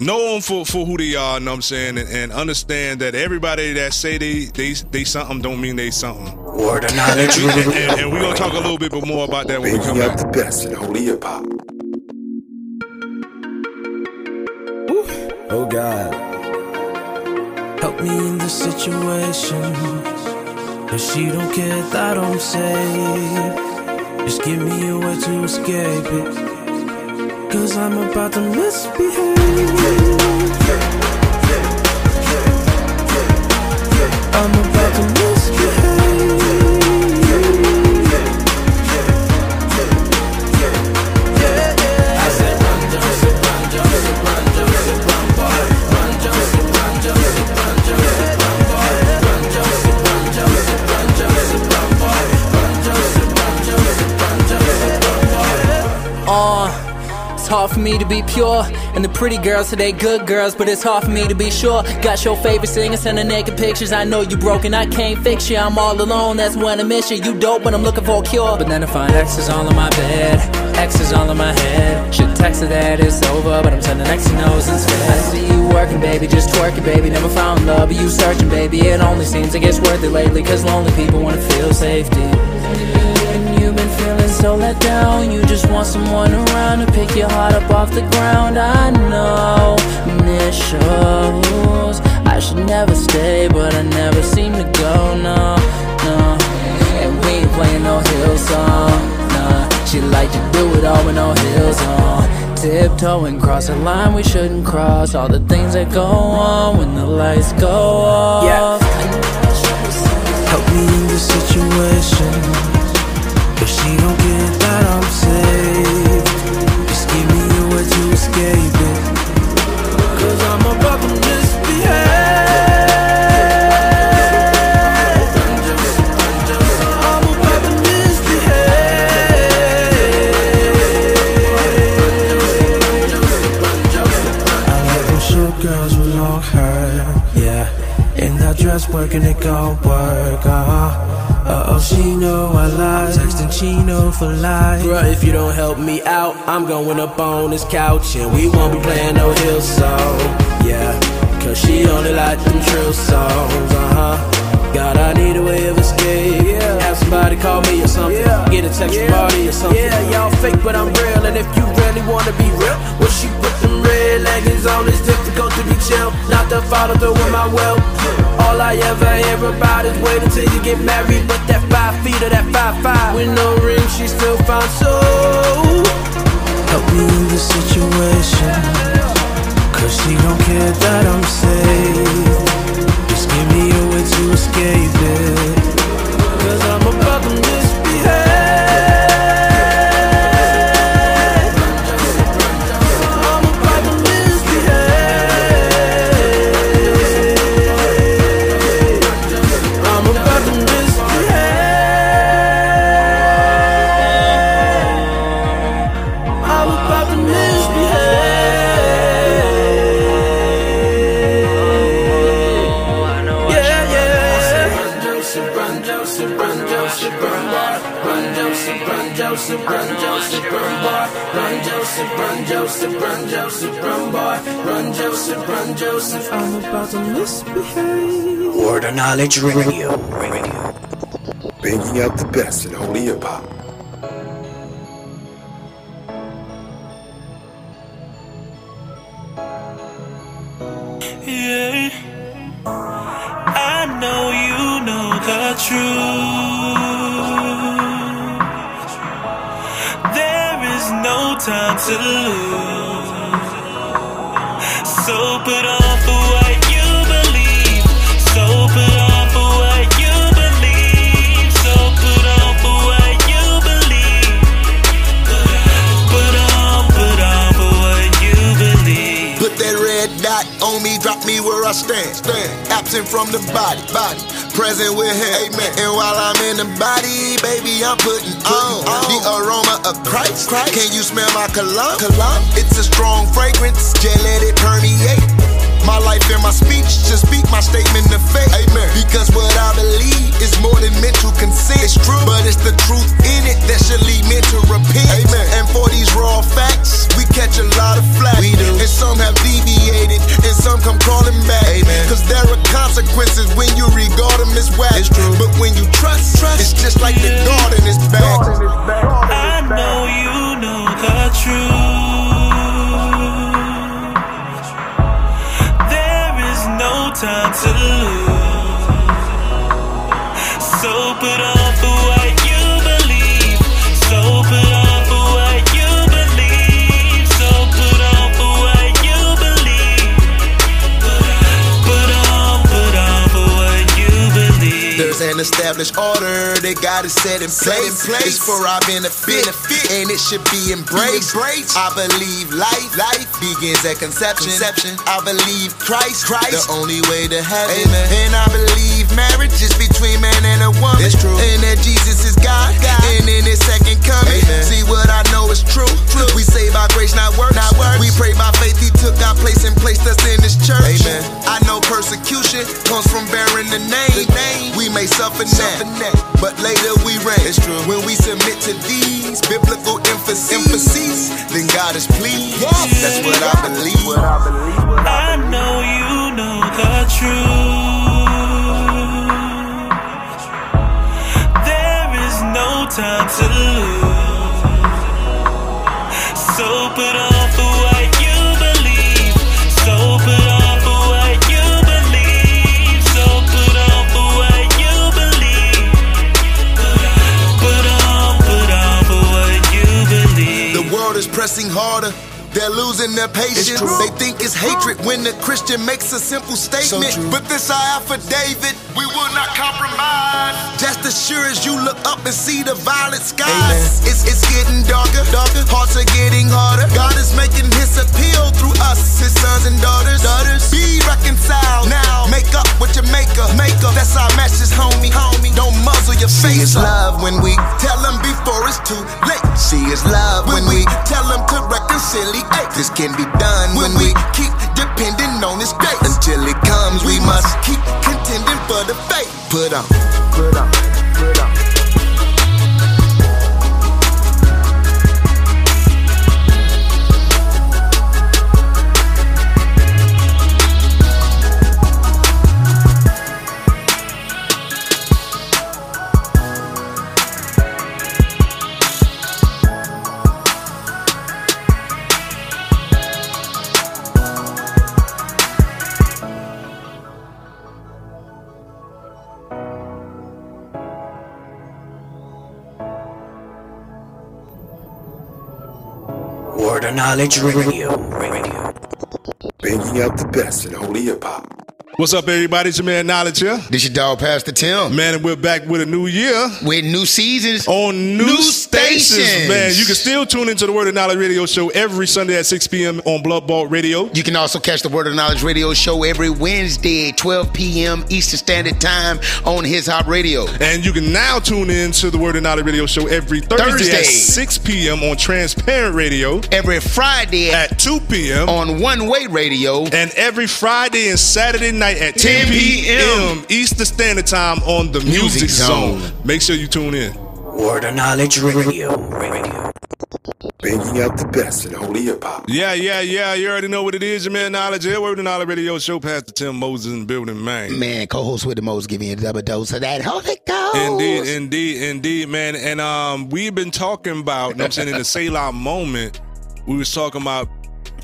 know them for, for who they are, you know what I'm saying, and, and understand that everybody that say they they they something don't mean they something. Word or And, knowledge. we, and, and- and we're gonna talk a little bit more about that when we come Bringing out back. the best in holy hip hop. Oh God. Help me in this situation. Cause she don't care that I'm safe. Just give me a way to escape it. Cause I'm about to misbehave. I'm about hard for me to be pure. And the pretty girls today, good girls, but it's hard for me to be sure. Got your favorite singer sending naked pictures. I know you broken, I can't fix you. I'm all alone, that's when I miss you. You dope, but I'm looking for a cure. But then I find X's all in my bed, X's all in my head. Should text her that it's over, but I'm sending X knows instead. I see you working, baby, just twerking, baby. Never found love, but you searching, baby. It only seems it gets worth it lately, cause lonely people wanna feel safety. So let down. You just want someone around to pick your heart up off the ground. I know, shows I should never stay, but I never seem to go, no, no. And we ain't playing no Hillsong, uh, nah. She like to do it all with no heels on. Tiptoeing cross a line we shouldn't cross. All the things that go on when the lights go off. Help me in this situation. If she don't get that I'm safe, just give me a way to escape it. Cause I'm about to misbehave. I'm about to misbehave. I like them short girls with long hair, yeah. In that dress, working it go work, uh huh. Uh oh, she know I lie. Texting Chino for life. Bruh, if you don't help me out, I'm going up on this couch and we won't be playing no Hillsong. Yeah, cause she only like them trill songs, uh huh. God, I need a way of escape, yeah. somebody call me or something. Get a text from Marty or something. Yeah, y'all fake, but I'm real. And if you really wanna be real, well, she put them red leggings on. It's difficult to be chill, not to follow through with my will. All I ever hear about is wait until you get married. But that five feet or that five five with no ring, she still fine. So help me in this situation. Cause she don't care that I'm safe. Just give me a way to escape it. About Joseph, run Joseph, run boy. Run Joseph, run Joseph. I'm about to misbehave. Word of Knowledge Radio. Radio. Bringing out the best in holy hip hop. Absent from the body, body. Present with him, amen. And while I'm in the body, baby, I'm putting on, the aroma of Christ. Can you smell my cologne? cologne? It's a strong fragrance, just let it permeate. My life and my speech to speak my statement of faith. Amen. Because what I believe is more than mental consent. It's true, but it's the truth in it that should lead men to repent. Amen. And for these raw facts, we catch a lot of flack. We do. And some have deviated, and some come crawling back. Amen. Cause there are consequences when you regard them as whack. It's true. But when you trust, trust it's just like the garden is back. I know you know the truth. Time to lose. So put on for believe. There's an established order that God has set in place. It's for our benefit, and it should be embraced. I believe life, life begins at conception. I believe Christ, Christ, the only way to heaven. Amen. And I believe marriage is between man and a woman. It's true. And that Jesus is God, and in His second coming. See what I know is true. We say by grace, not works. Not works. We pray by faith. Suffer their patience. They think it's hatred when the Christian makes a simple statement. but this I affidavit, we will not compromise. As sure as you look up and see the violet skies, it's, it's getting darker, darker. Hearts are getting harder. God is making His appeal through us, His sons and daughters. Daughters, be reconciled now. Make up with your maker, maker. That's our message, homie, homie. Don't muzzle your face. See His love when we tell Him before it's too late. See His love when we tell Him to reconcile. This can be done when we keep depending on His grace. Until it comes, we must keep contending for the faith. Put on, put on. Knowledge Radio. Bringing out the best in holy hip hop. What's up, everybody? It's your man Knowledge here. This your dog, Pastor Tim. Man, and we're back with a new year. With new seasons. On new, New stations. stations. Man, you can still tune into the Word of Knowledge radio show every Sunday at 6 p.m. on Blood Bought Radio. You can also catch the Word of Knowledge radio show every Wednesday at 12 p.m. Eastern Standard Time on His Hop Radio. And you can now tune in to the Word of Knowledge radio show every Thursday, Thursday. at 6 p.m. on Transparent Radio. Every Friday at 2 p.m. on One Way Radio. And every Friday and Saturday night at 10 p.m. Eastern Standard Time on the Music, Music Zone. Zone. Make sure you tune in. Word of Knowledge Radio. Bringing out the best in holy hip hop. Yeah, yeah, yeah. You already know what it is. Your man Knowledge here. Word of Knowledge Radio Show. Pastor Tim Moses in the building, man. Man, co-host with the most giving you a double dose of that Holy Ghost. Indeed, indeed, indeed, man. And um, we've been talking about, you know what I'm saying, in the Selah moment, we was talking about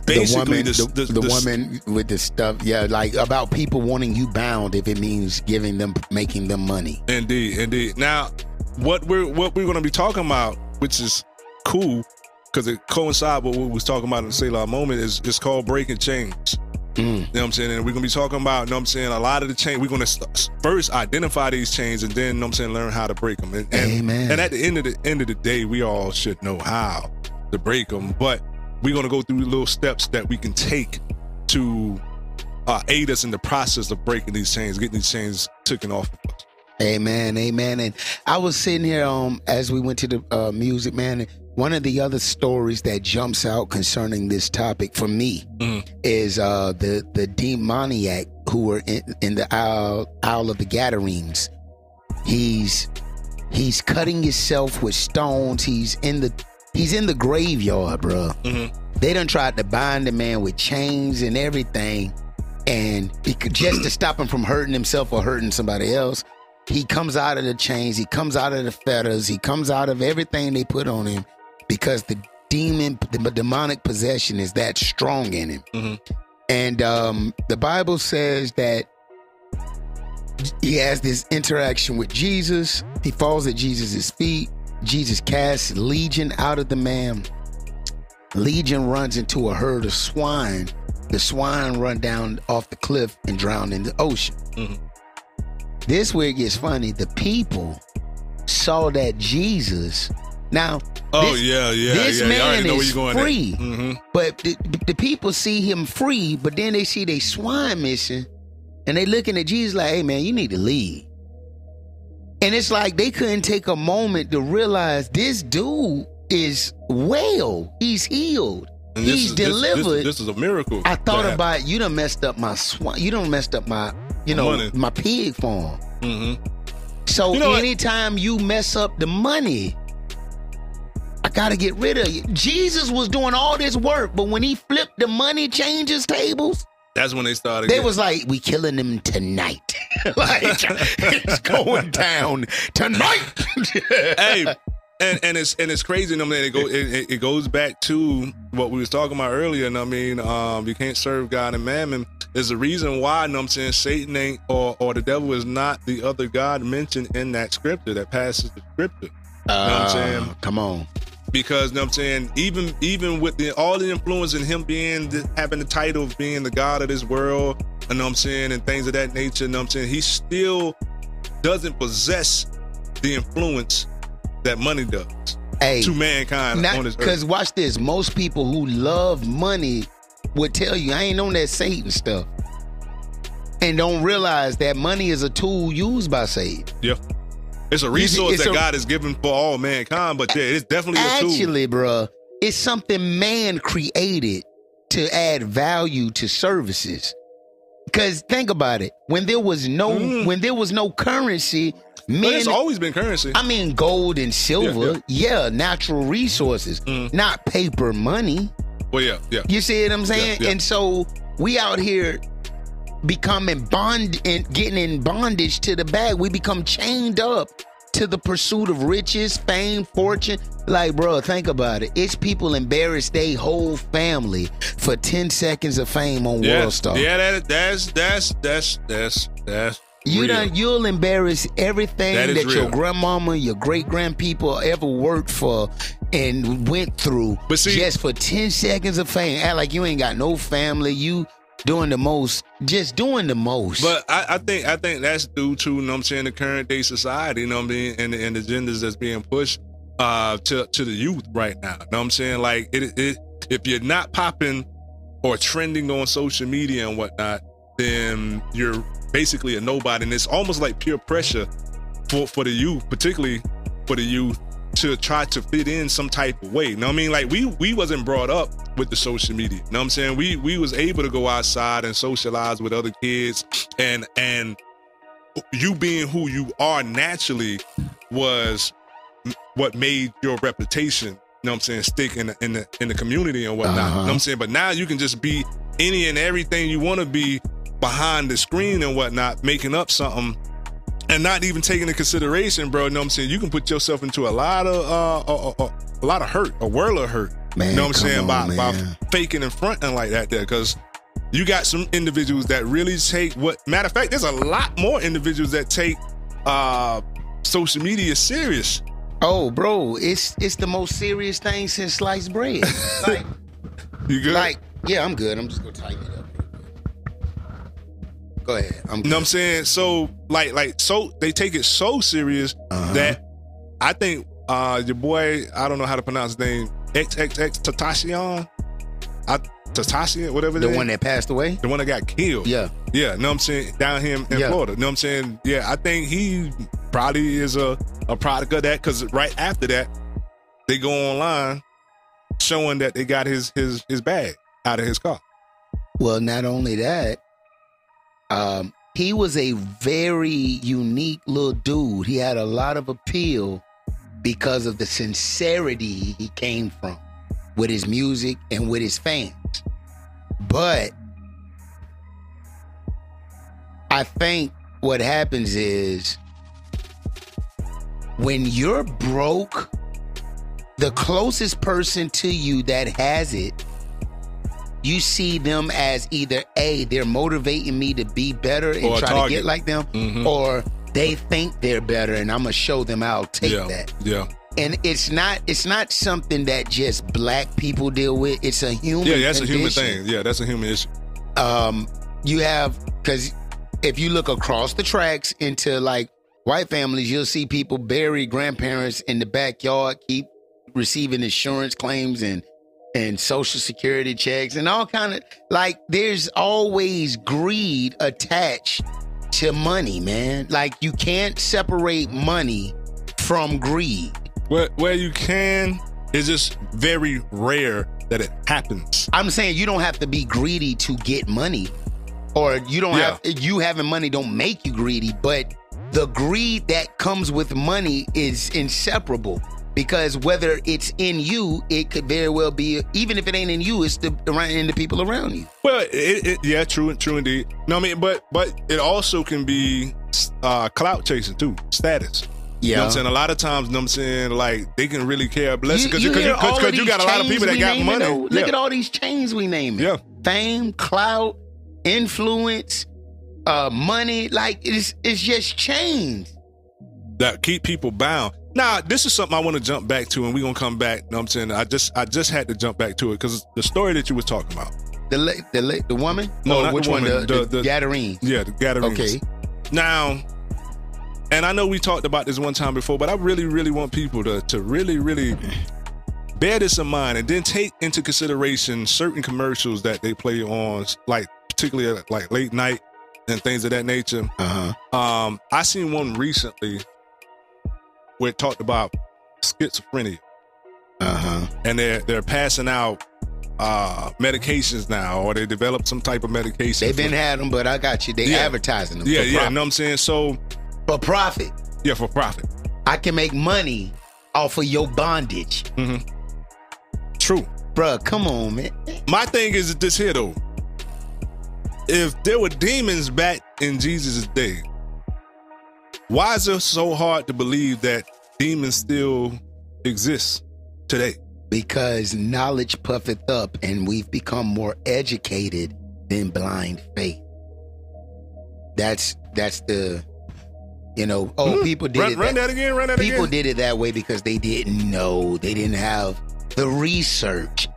basically the woman, the, the, the woman with the stuff, yeah, like about people wanting you bound if it means giving them, making them money. Indeed, indeed. Now, what we're what we're going to be talking about, which is cool because it coincides with what we was talking about in the Selah moment, is is called breaking chains. Mm. You know what I'm saying? And we're gonna be talking about, you know what I'm saying, a lot of the chains. We're gonna st- first identify these chains and then, you know what I'm saying, learn how to break them. And, and, and at the end of the end of the day, we all should know how to break them. But we're gonna go through little steps that we can take to uh, aid us in the process of breaking these chains, getting these chains taken off. Amen, amen. And I was sitting here um as we went to the uh, music, man. One of the other stories that jumps out concerning this topic for me is uh the the demoniac who were in, in the Isle, Isle of the Gadarenes. He's he's cutting himself with stones. He's in the he's in the graveyard, bro. They done tried to bind the man with chains and everything, and he could, just to stop him from hurting himself or hurting somebody else. He comes out of the chains. He comes out of the fetters. He comes out of everything they put on him because the demon, the demonic possession is that strong in him. And um, the Bible says that he has this interaction with Jesus. He falls at Jesus' feet. Jesus casts Legion out of the man. Legion runs into a herd of swine. The swine run down off the cliff and drown in the ocean. This where it gets funny. The people saw that Jesus. Now, Oh this, yeah, yeah, this yeah. Man already know where is free. hmm But the, the people see him free, but then they see they swine missing, and they looking at Jesus like, "Hey man, you need to leave." And it's like they couldn't take a moment to realize this dude is well. He's healed. And He's is- this- this- delivered. This, is a miracle. I thought about you done messed up my swine. You done messed up my, you know, Money. my pig farm. Mhm. So You know what? anytime you mess up the money, I gotta get rid of you. Jesus was doing all this work, but when he flipped the money changes tables, That's when they started. they getting- was like, "We killing them tonight." like it's going down tonight. hey, and and it's and it's crazy. And I mean, it go it, it- goes back to what we was talking about earlier. And I mean, um, you can't serve God and mammon. There's a reason why. And I'm saying Satan ain't or or the devil is not the other God mentioned in that scripture that passes the scripture. You know what I'm Uh, saying? Come on. Because you know what I'm saying even even with the all the influence in him being having the title of being the god of this world, you know what I'm saying, and things of that nature, you know what I'm saying, he still doesn't possess the influence that money does Hey, to mankind on this earth. because watch this. Most people who love money would tell you, I ain't on that Satan stuff. And don't realize that money is a tool used by Satan. Yeah. It's a resource it's that a- God has given for all mankind, but yeah, it's definitely a tool. Actually, bruh, it's something man created to add value to services. Because think about it. When there was no when there was no currency, Mm. But it's always been currency. I mean gold and silver, Yeah, yeah, natural resources, Mm. not paper money. well, yeah, yeah. You see what I'm saying? Yeah, yeah. And so we out here becoming bond and getting in bondage to the bag. We become chained up to the pursuit of riches, fame, fortune. Like, bro, think about it. It's people embarrass their whole family for 10 seconds of fame on yeah, World Star. yeah, that, that's that's that's that's that's You real. done you'll embarrass everything That that, your grandmama, your great grandpeople ever worked for and went through But see- just for 10 seconds of fame. Act like you ain't got no family. You doing the most, just doing the most. But I, I think I think that's due to, you know I'm saying, the current day society, you know what I mean, and, and the agendas that's being pushed uh to to the youth right now. You know what I'm saying? Like it, it if you're not popping or trending on social media and whatnot, then you're basically a nobody. And it's almost like peer pressure for, for the youth, particularly for the youth, to try to fit in some type of way. You know what I mean? Like we we wasn't brought up with the social media. You know what I'm saying? We we was able to go outside and socialize with other kids and and you being who you are naturally was what made your reputation, you know what I'm saying, stick in the in the in the community and whatnot. You know what I'm saying? But now you can just be any and everything you want to be behind the screen and whatnot, making up something and not even taking into consideration, bro. You know what I'm saying? You can put yourself into a lot of uh, uh, uh, uh, a lot of hurt, a whirl of hurt. Man, you know what I'm saying? on, by, by faking and fronting like that there, because you got some individuals that really take what. Matter of fact, there's a lot more individuals that take uh social media serious. oh, bro, it's it's the most serious thing since sliced bread. like, You good? like, yeah, I'm good. I'm just gonna tighten it up. Go ahead. I'm You know what I'm saying? So like like so they take it so serious Uh-huh. that I think uh your boy, I don't know how to pronounce his name, XXX Tatacion. I Tatacion, whatever the one that passed away. the one that got killed. Yeah. Yeah, know what I'm saying? Down here in Yeah. Florida. Know what I'm saying? Yeah, I think he probably is a, a product of that because right after that, they go online showing that they got his his his bag out of his car. Well, not only that, um, he was a very unique little dude. He had a lot of appeal because of the sincerity he came from with his music and with his fans. But I think what happens is when you're broke, the closest person to you that has it you see them as either a they're motivating me to be better and try to get like them Mhm. or they think they're better and i'm gonna show them i'll take yeah, that yeah, and it's not it's not something that just black people deal with it's a human yeah. That's a human thing. Yeah, that's a human issue. um you have because if you look across the tracks into like white families you'll see people bury grandparents in the backyard keep receiving insurance claims and and social security checks and all kind of like there's always greed attached to money man like you can't separate money from greed Where where you can, it's just very rare that it happens. I'm saying you don't have to be greedy to get money, or you don't Yeah. have you having money don't make you greedy. But the greed that comes with money is inseparable because whether it's in you, it could very well be. Even if it ain't in you, it's the around in the people around you. Well, it, it yeah, true, true indeed. No, I mean, but but it also can be uh clout chasing too, status. You know what I'm saying? A lot of times, you know what I'm saying, like they can really care less because you, hear cause, cause you got a lot of people that got money. though. Look yeah. at all these chains we name. It. Yeah. fame, clout, influence, uh, money. Like it's it's just chains. that keep people bound. Now, this is something I want to jump back to, and we're gonna come back. You know what I'm saying? I just I just had to jump back to it because the story that you was talking about. The la- the la- the woman. No, which the one? woman, The, the- the, the- Gadarene. Yeah, the Gadarenes. Okay. Now, and I know we talked about this one time before, but I really, really want people to to really, really bear this in mind and then take into consideration certain commercials that they play on, like particularly like late night and things of that nature. Uh huh. Um, I seen one recently where it talked about schizophrenia, Uh huh. and they're they're passing out uh medications now, or they developed some type of medication. They've been had them, but I got you. They Yeah. advertising them. yeah, yeah. profit. know what I'm saying? So For profit. yeah, for profit. I can make money off of your bondage, True. Bruh, Come on, man. My thing is this here though. If there were demons back in Jesus' day, why is it so hard to believe that demons still exist today? Because knowledge puffeth up, and we've become more educated than blind faith. That's that's the You know, oh, hmm. people did Run- it. run that again, run that people again. did it that way because they didn't know. They didn't have the research.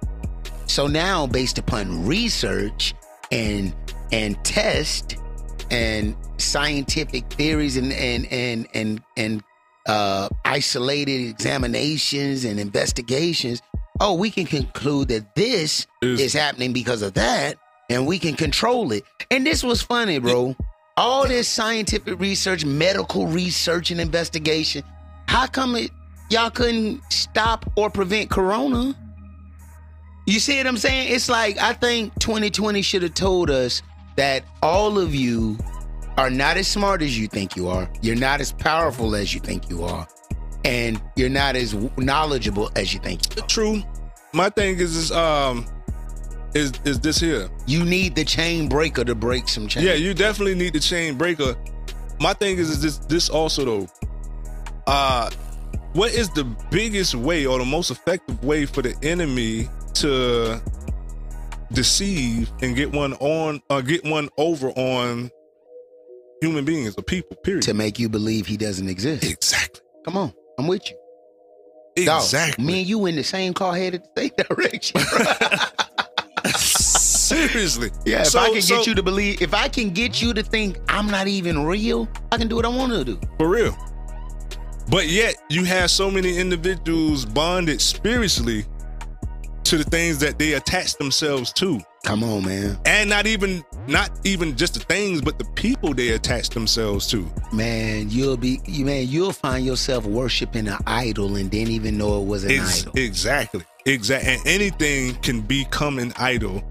So now, based upon research and and test and scientific theories and and and and and uh, isolated examinations and investigations, oh, we can conclude that this is happening because of that, and we can control it. And this was funny, bro. All this scientific research, medical research, and investigation. How come it y'all couldn't stop or prevent Corona? You see what I'm saying? It's like I think 2020 should have told us that all of you are not as smart as you think you are. You're not as powerful as you think you are. And you're not as knowledgeable as you think. You are. True. My thing is, is um, is is this here? You need the chain breaker to break some chain. Yeah, you definitely need the chain breaker. My thing is, is this this also though. Uh, what is the biggest way or the most effective way for the enemy to deceive and get one on uh, get one over on human beings or people? Period. To make you believe he doesn't exist. Exactly. Come on, I'm with you. Dog, Exactly. me and you in the same car headed the same direction. Seriously. Yeah, if So- I can so- get you to believe, if I can get you to think I'm not even real, I can do what I want to do. For real. But yet you have so many individuals bonded spiritually to the things that they attach themselves to. Come on, man. And not even not even just the things, but the people they attach themselves to. Man, you'll be you man, you'll find yourself worshiping an idol and didn't even know it was an idol. Exactly. Exactly. And anything can become an idol.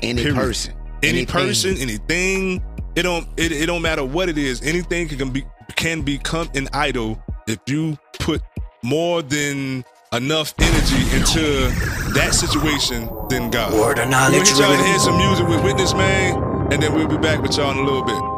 Any period. person. Any Anything. person, anything. It don't it, it don't matter what it is. Anything can be can become an idol if you put more than enough energy into that situation than God. Word of knowledge, hit y'all to hear some music with Witness Man, and then we'll be back with y'all in a little bit.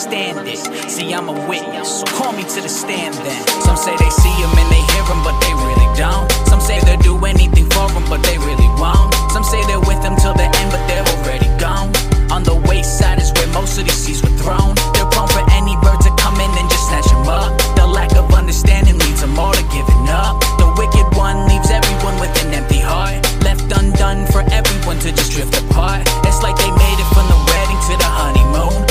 Understand it. See, I'm a witness, so call me to the stand then. Some say they see him and they hear him, but they really don't. Some say they'll do anything for him, but they really won't. Some say they're with him till the end, but they're already gone. On the wayside is where most of these seeds were thrown. They're prone for any bird to come in and just snatch him up. The lack of understanding leads them all to giving up. The wicked one leaves everyone with an empty heart. Left undone for everyone to just drift apart. It's like they made it from the wedding to the honeymoon.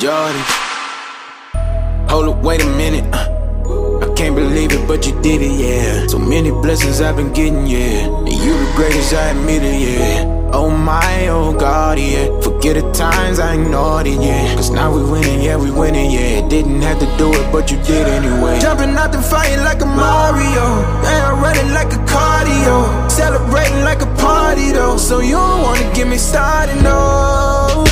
Jordan. Hold up, wait a minute. uh. I can't believe it, but you did it, yeah. So many blessings I've been getting, yeah. And you the greatest, I admit it, yeah. Oh my, oh God, yeah. Forget the times I ignored it, yeah. Cause now we winning, yeah, we winning, yeah. Didn't have to do it, but you did anyway. Jumping out the fire like a Mario. Yeah, I'm running like a cardio. Celebrating like a party, though. So you don't wanna get me started, no.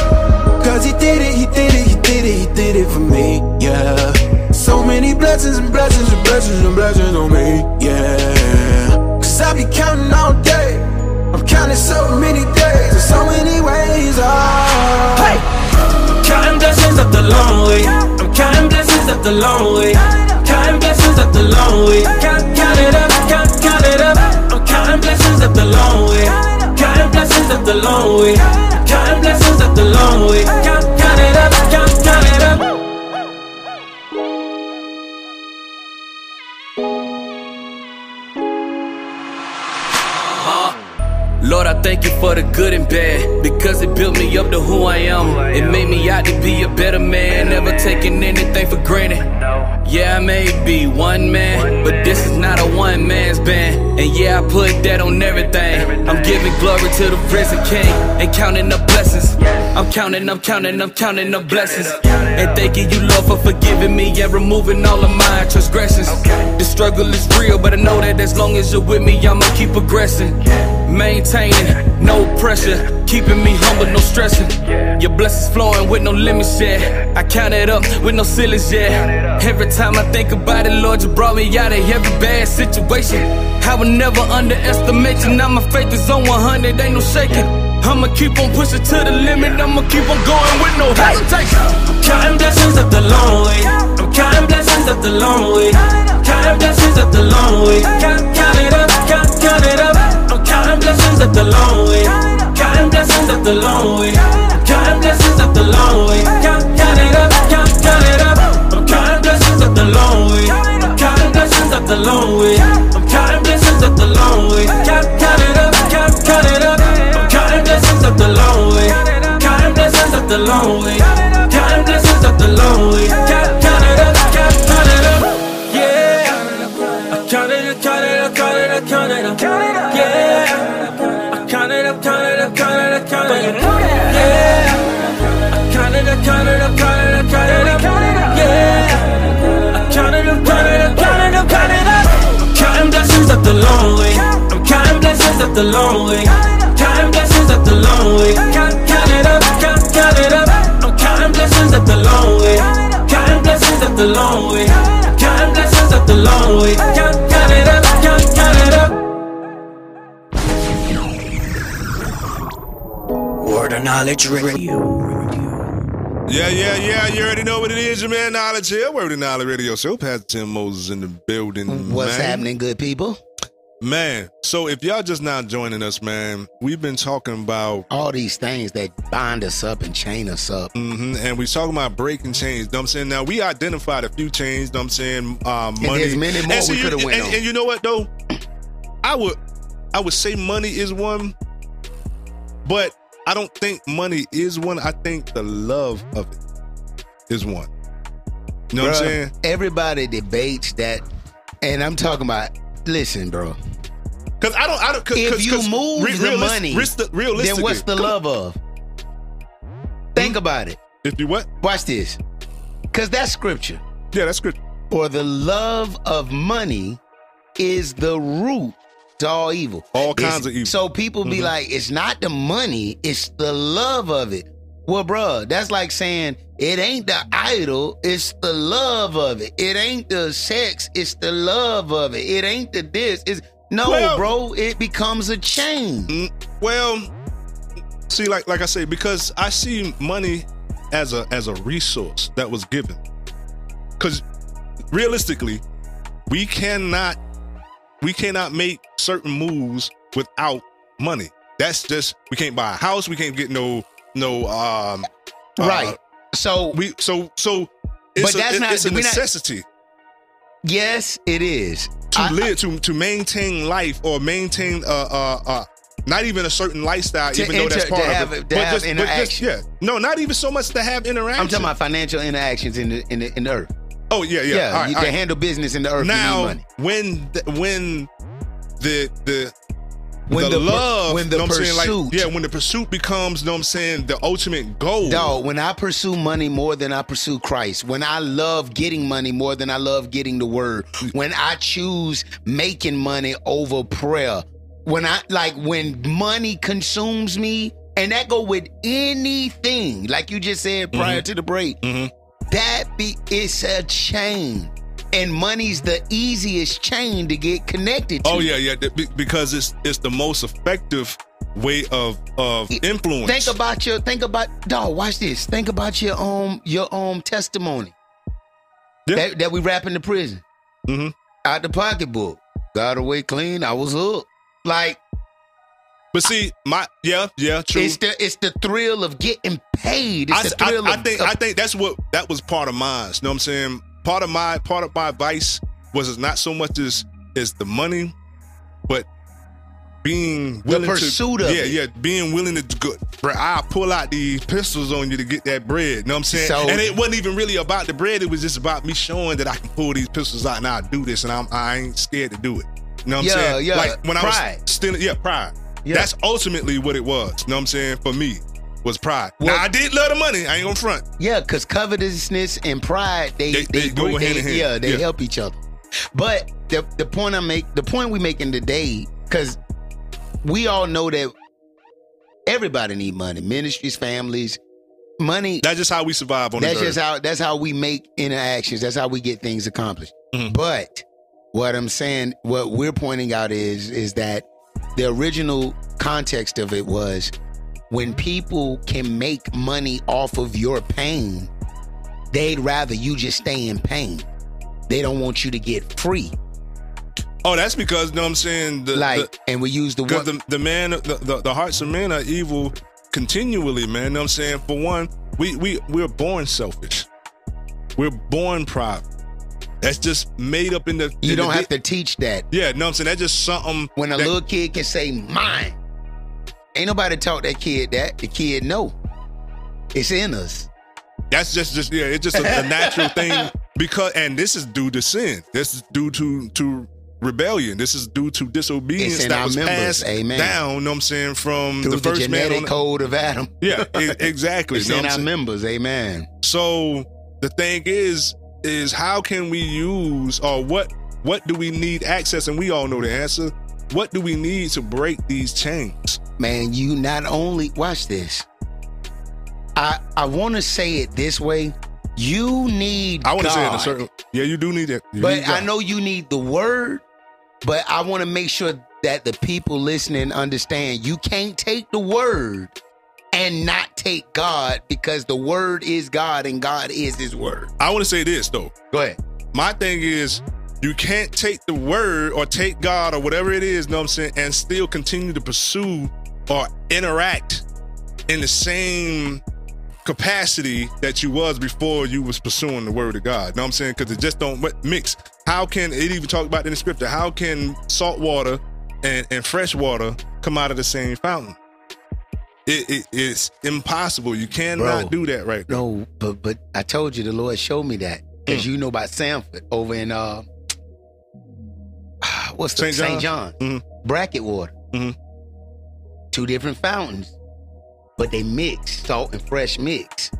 Cause he did it, he did it, he did it, he did it for me, yeah. So many blessings and blessings and blessings and blessings on me, yeah. Cause I be counting all day. I'm counting so many days and so many ways, oh. Hey! Counting blessings up the long way. I'm counting blessings up the long way. Counting blessings up the long way. Count, count it up, count, count it up. I'm counting blessings up the long way. Counting blessings up the long way. Counting blessings up the long way. Count, count it up, count, count it up. Uh, Lord, I thank you for the good and bad because it built me up to who I am. It made me out to be a better man, never taking anything for granted. Yeah, I may be one man, but this is not a one man's band. And yeah, I put that on everything. I'm giving glory to the risen king and counting up blessings. I'm counting, I'm counting, I'm counting up blessings. And thanking you, Lord, for forgiving me and removing all of my transgressions. The struggle is real, but I know that as long as you're with me, I'ma keep progressing. Maintaining, no pressure, keeping me humble, no stressing. Your blessings flowing with no limits, yeah. I count it up with no ceilings, yeah. Every time I think about it, Lord, you brought me out of every bad situation. I will never underestimate you. Now my faith is on 100, ain't no shaking. I'ma keep on pushing to the limit. I'ma keep on going with no hesitation. I'm counting blessings up the long way. I'm counting blessings up the long way. Counting blessings up the long way. Count, count it up, count, count it up. Counting blessings up the long way. Counting blessings up the long way. Counting blessings up the long way. Count, count it up, count, count it up. I'm counting blessings up the long way. Counting blessings up the long way. I'm counting blessings up the long way. Count, count it up, count, count it up. I'm counting blessings up the long way. Counting blessings up the long way. Up the long way. Counting blessings up the long way. Count, count it up, count, count it up. I'm counting blessings up the long way. Counting blessings up the long way. Counting blessings up the long way. Count, count it up, count, count it up. Word of Knowledge Radio. Yeah, yeah, yeah. You already know what it is, your man Knowledge here. Word of Knowledge Radio Show. Pastor Tim Moses in the building. What's man. happening, good people? Man, so if y'all just now joining us, man, we've been talking about all these things that bind us up and chain us up. hmm and we talking about breaking chains. Know what I'm saying? Now we identified a few chains. Know what I'm saying? And money. there's many more And so we you- coulda went and, on. and you know what though? I would, I would say money is one, but I don't think money is one. I think the love of it is one. You know what I'm saying? Everybody debates that, and I'm talking about. Listen, bro. Because I don't. I don't. Cause, if cause- you 'cause move re- the realis- money, ris- realistically, then what's the come on. love of? Think about it. If you what? Watch this, because that's scripture. Yeah, that's scripture. For the love of money is the root to all evil. All It's- kinds of evil. So people be Mhm. like, it's not the money, it's the love of it. Well, bruh, that's like saying it ain't the idol, it's the love of it. It ain't the sex, it's the love of it. It ain't the this. It's no, Well- bro. It becomes a chain. Mm, Well, see, like like I say, because I see money as a as a resource that was given. Because realistically, we cannot we cannot make certain moves without money. That's just we can't buy a house. We can't get no no um uh, Right. So we so so it's But a, that's it- not- it's a we're not- necessity Yes, it is. to live to to maintain life or maintain uh uh uh not even a certain lifestyle, even though that's part to of have- it. to have just, interaction. yeah, no, not even so much to have interaction. I'm talking about financial interactions in the in the, in the earth. Oh yeah, yeah. Yeah, All right, you, all right. handle business in the earth, now money. when the, when the the When the, the love, when the know I'm saying? Like, pursuit- yeah, when the pursuit becomes, know what I'm saying, the ultimate goal. Dog, when I pursue money more than I pursue Christ, when I love getting money more than I love getting the word, when I choose making money over prayer, when I like when money consumes me, and that go with anything, like you just said prior Mm-hmm. to the break, that be it's a chain. And money's the easiest chain to get connected to. Oh yeah, yeah, because it's it's the most effective way of of influence. Think about your think about dog. Watch this. Think about your um your um testimony that that we wrap in the prison. Mm-hmm. Out the pocketbook, got away clean. I was hooked. Like, but see, my yeah, yeah, true. It's the it's the thrill of getting paid. It's I, the thrill I, I of, think of- I think that's what that was part of mine. You know what I'm saying? Part of my part of my advice was it's not so much as is the money, but being The willing pursuit to of yeah it. yeah being willing to go, bro. I pull out these pistols on you to get that bread. You know what I'm saying? So- and it wasn't even really about the bread. It was just about me showing that I can pull these pistols out and I do this, and I'm I ain't scared to do it. You know what I'm saying? yeah, Like when I was still yeah pride. Yeah. That's ultimately what it was. You know what I'm saying? For me, was pride. Well- now I did love the money. I ain't gonna front. Yeah, because covetousness and pride, they They- they, they go hand in hand. Yeah, they Yeah. help each other. But the the point I make, the point we making today, because we all know that everybody need money, ministries, families, money. That's just how we survive on That's just earth. how that's how we make interactions. That's how we get things accomplished. Mm-hmm. But what I'm saying, what we're pointing out is is that the original context of it was when people can make money off of your pain, they'd rather you just stay in pain. They don't want you to get free. Oh, that's because you know what I'm saying. The, Like, and we use the one. the, the man, the, the, the hearts of men are evil continually, man. You know what I'm saying. For one, we we we're born selfish. We're born private. That's just made up in the. You in don't the- have to teach that. Yeah, no, I'm saying that's just something. When a that- little kid can say mine, ain't nobody taught that kid that. The kid know. It's in us. That's just just yeah, it's just a, a natural thing because and this is due to sin. This is due to to rebellion. This is due to disobedience that our was members. passed Amen. down. You know what I'm saying from Through the the, first man. genetic On the, code of Adam. yeah, e- exactly. It's You know in our saying? members. Amen. So the thing is, is how can we use or what what do we need access? And we all know the answer. What do we need to break these chains? Man, you not only watch this. I I want to say it this way. You need. I want to say it in a certain. Yeah, you do need it. You But need I know you need the word. But I want to make sure that the people listening understand. You can't take the word and not take God because the word is God and God is his word. I want to say this though. Go ahead. My thing is you can't take the word or take God or whatever it is, know what I'm saying, and still continue to pursue or interact in the same capacity that you was before you was pursuing the word of God. Know what I'm saying? Because it just don't mix. How can it even talk about in the scripture? How can salt water and, and fresh water come out of the same fountain? It, it it's impossible. You cannot Bro. do that right now. No, but but I told you the Lord showed me that because you know about Sanford over in uh, what's the St. John's? John brackish water. Mhm. Two different fountains, but they mix salt and fresh mix.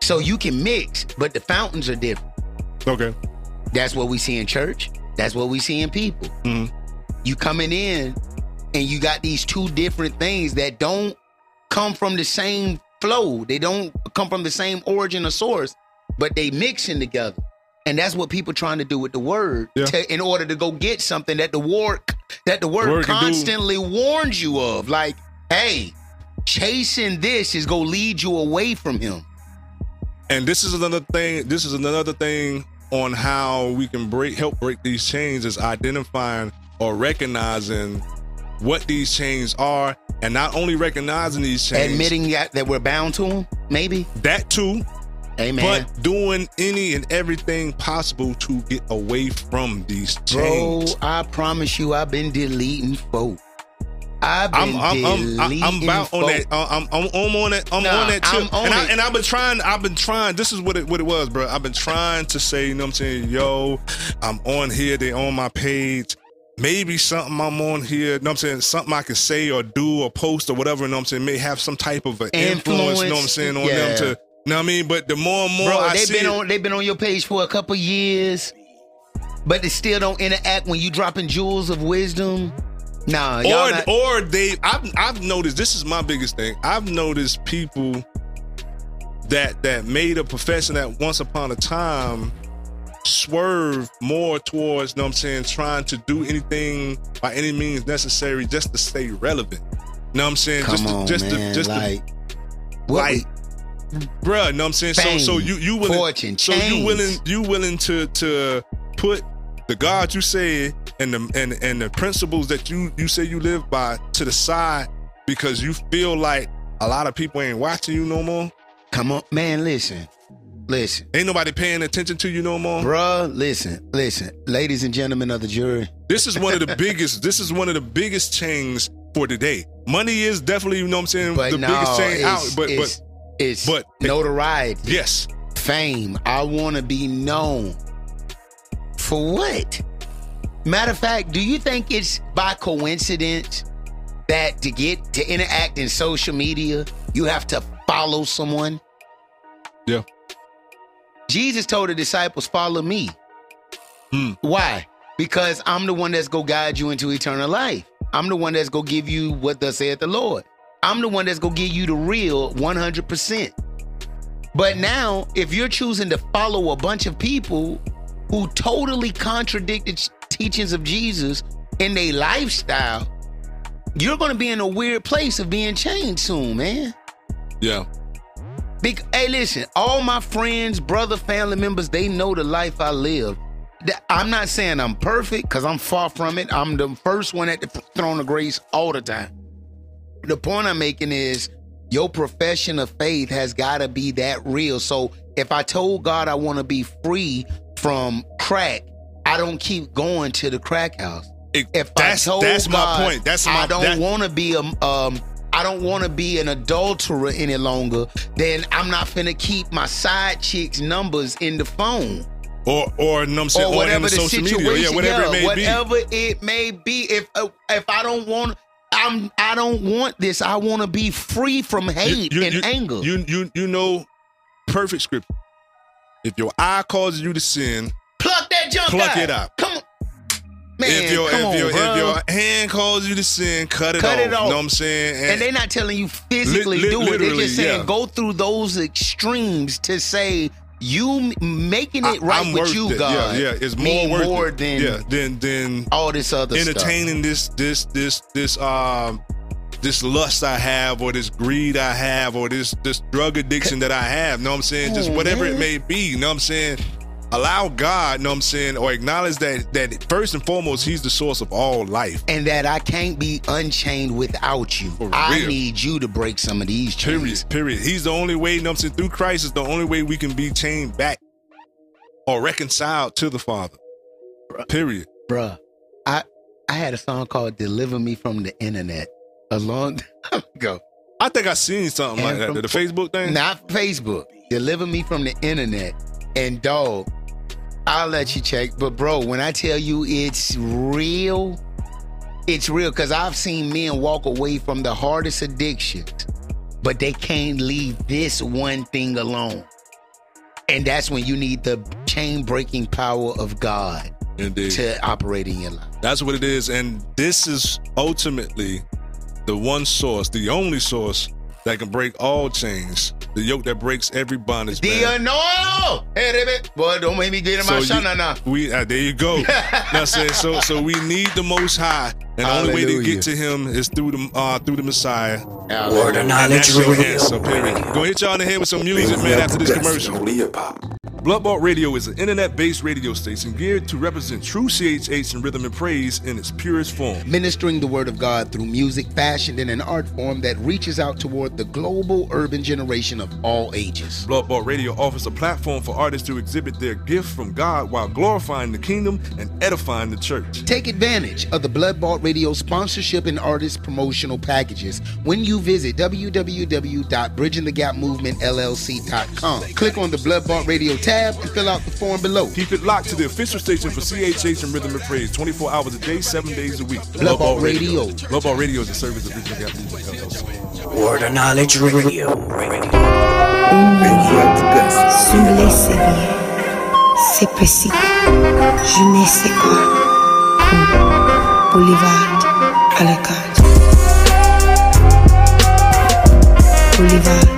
So you can mix, but the fountains are different. Okay. That's what we see in church. That's what we see in people. Mhm. You coming in and you got these two different things that don't come from the same flow. They don't come from the same origin or source, but they mixing together. And that's what people trying to do with the word Yeah. to, in order to go get something that the word that the word, Word constantly warns you of. Like, hey, chasing this is gonna lead you away from him. And this is another thing. This is another thing on how we can break, help break these chains is identifying or recognizing what these chains are, and not only recognizing these chains, Admitting that, that we're bound to him, maybe. that too, Amen. but doing any and everything possible to get away from these chains. Bro. I promise you, I've been deleting folk. I've I'm been I'm I'm, deleting I'm about on folk. that. uh, I'm, I'm I'm on that. I'm Nah, on that tip. And I and I've been trying. I've been trying. This is what it what it was, bro. I've been trying to say. You know what I'm saying? Yo, I'm on here. They on my page. Maybe something I'm on here. You know what I'm saying? Something I can say or do or post or whatever. You know what I'm saying? May have some type of an influence. You know what I'm saying on yeah. them to. You know what I mean? But the more and more Bro, I they've see been it- on they've been on your page for a couple years, but they still don't interact when you dropping jewels of wisdom. Nah, y'all or not- or they I've I've noticed this is my biggest thing. I've noticed people that that made a profession that once upon a time swerve more towards, you know what I'm saying, trying to do anything by any means necessary just to stay relevant. You know what I'm saying? Come just on, to, just man. to just like, to what like bruh, you know what I'm saying? so so you you willing fortune, so you willing you willing to to put the God you say and the and and the principles that you you say you live by to the side because you feel like a lot of people ain't watching you no more. Come on, man. Listen, listen, Ain't nobody paying attention to you no more. bruh. Listen, listen, ladies and gentlemen of the jury. This is one of the biggest. This is one of the biggest chains for today. Money is definitely, you know what I'm saying, But the no, biggest chain it's, out. But but it's but- notoriety, yes, fame. I want to be known for what? Matter of fact, do you think it's by coincidence that to get to interact in social media, you have to follow someone? Yeah. Jesus told the disciples, "Follow me." Hmm. Why? Because I'm the one that's gonna guide you into eternal life. I'm the one that's gonna give you what thus saith the Lord. I'm the one that's gonna give you the real 100%. But now, if you're choosing to follow a bunch of people who totally contradict the teachings of Jesus in their lifestyle, you're gonna be in a weird place of being changed soon, man. yeah. Big, hey, listen, all my friends, brother, family members, they know the life I live. I'm not saying I'm perfect because I'm far from it. I'm the first one at the throne of grace all the time. The point I'm making is your profession of faith has got to be that real. So if I told God I want to be free from crack, I don't keep going to the crack house. It- If that's I told that's God my point. That's my I don't want to be a um I don't want to be an adulterer any longer. Then I'm not finna keep my side chicks numbers in the phone or or you know what I'm saying, or or, whatever the the social situation. media, yeah, whatever yeah, it may be. whatever it may be. If uh, if I don't want, I'm I don't want this. I want to be free from hate you, and you, anger. You you you know perfect script. If your eye causes you to sin, pluck that junk out. pluck out. it out. Come on, man. if your come if on, your if your hand calls you to sin, cut it Cut off. it off. You know what I'm saying? and they're not telling you physically Li- li- do it. They're just saying yeah. go through those extremes to say you making it I- right I'm with you, it. God. Yeah, yeah, it's more worth more it. than yeah, than than all this other stuff. entertaining this this this this um this lust I have, or this greed I have, or this this drug addiction that I have. Know what I'm saying? Just whatever it may be. Know what I'm saying? Allow God, know what I'm saying, or acknowledge that that first and foremost, He's the source of all life. And that I can't be unchained without you. I need you to break some of these chains. Period. Period. He's the only way, you know what I'm saying? Through Christ is the only way we can be chained back or reconciled to the Father. Period. Bruh, I I had a song called Deliver Me from the Internet a long time ago. I think I seen something like that. The Facebook thing? Not Facebook. Deliver me from the internet. And dog, I'll let you check. But bro, when I tell you it's real, it's real. Cause I've seen men walk away from the hardest addictions, but they can't leave this one thing alone. And that's when you need the chain breaking power of God Indeed. to operate in your life. That's what it is. And this is ultimately the one source, the only source that can break all chains, the yoke that breaks every bondage. The man. anointing. Hey, Ribbit. Boy, don't make me get in my So shana you- now. We uh, there you go. Now say so so we need the most high. And the only way to get to him is through the uh through the Messiah. Word of And knowledge that's your radio. answer, period. Go hit y'all in the head with some music, man, after this commercial. Blood Bought Radio is an internet-based radio station geared to represent true CHH and rhythm and praise in its purest form. ministering the word of God through music fashioned in an art form that reaches out toward the global urban generation of all ages. Blood Bought Radio offers a platform for artists to exhibit their gift from God while glorifying the kingdom and edifying the church. Take advantage of the Blood Bought Radio sponsorship and artist promotional packages when you visit www.bridgingthegapmovementllc.com. Click on the Blood Bought Radio tab and fill out the form below. Keep it locked to the official station for CHH and Rhythm and Praise 24 hours a day, 7 days a week. Blood Bought Radio. Blood Bought Radio is a service of Bridging the Gap Movement LLC. Word of knowledge radio. Sous les séviers, c'est précis. Je ne sais quoi. Boulevard à la carte. Boulevard.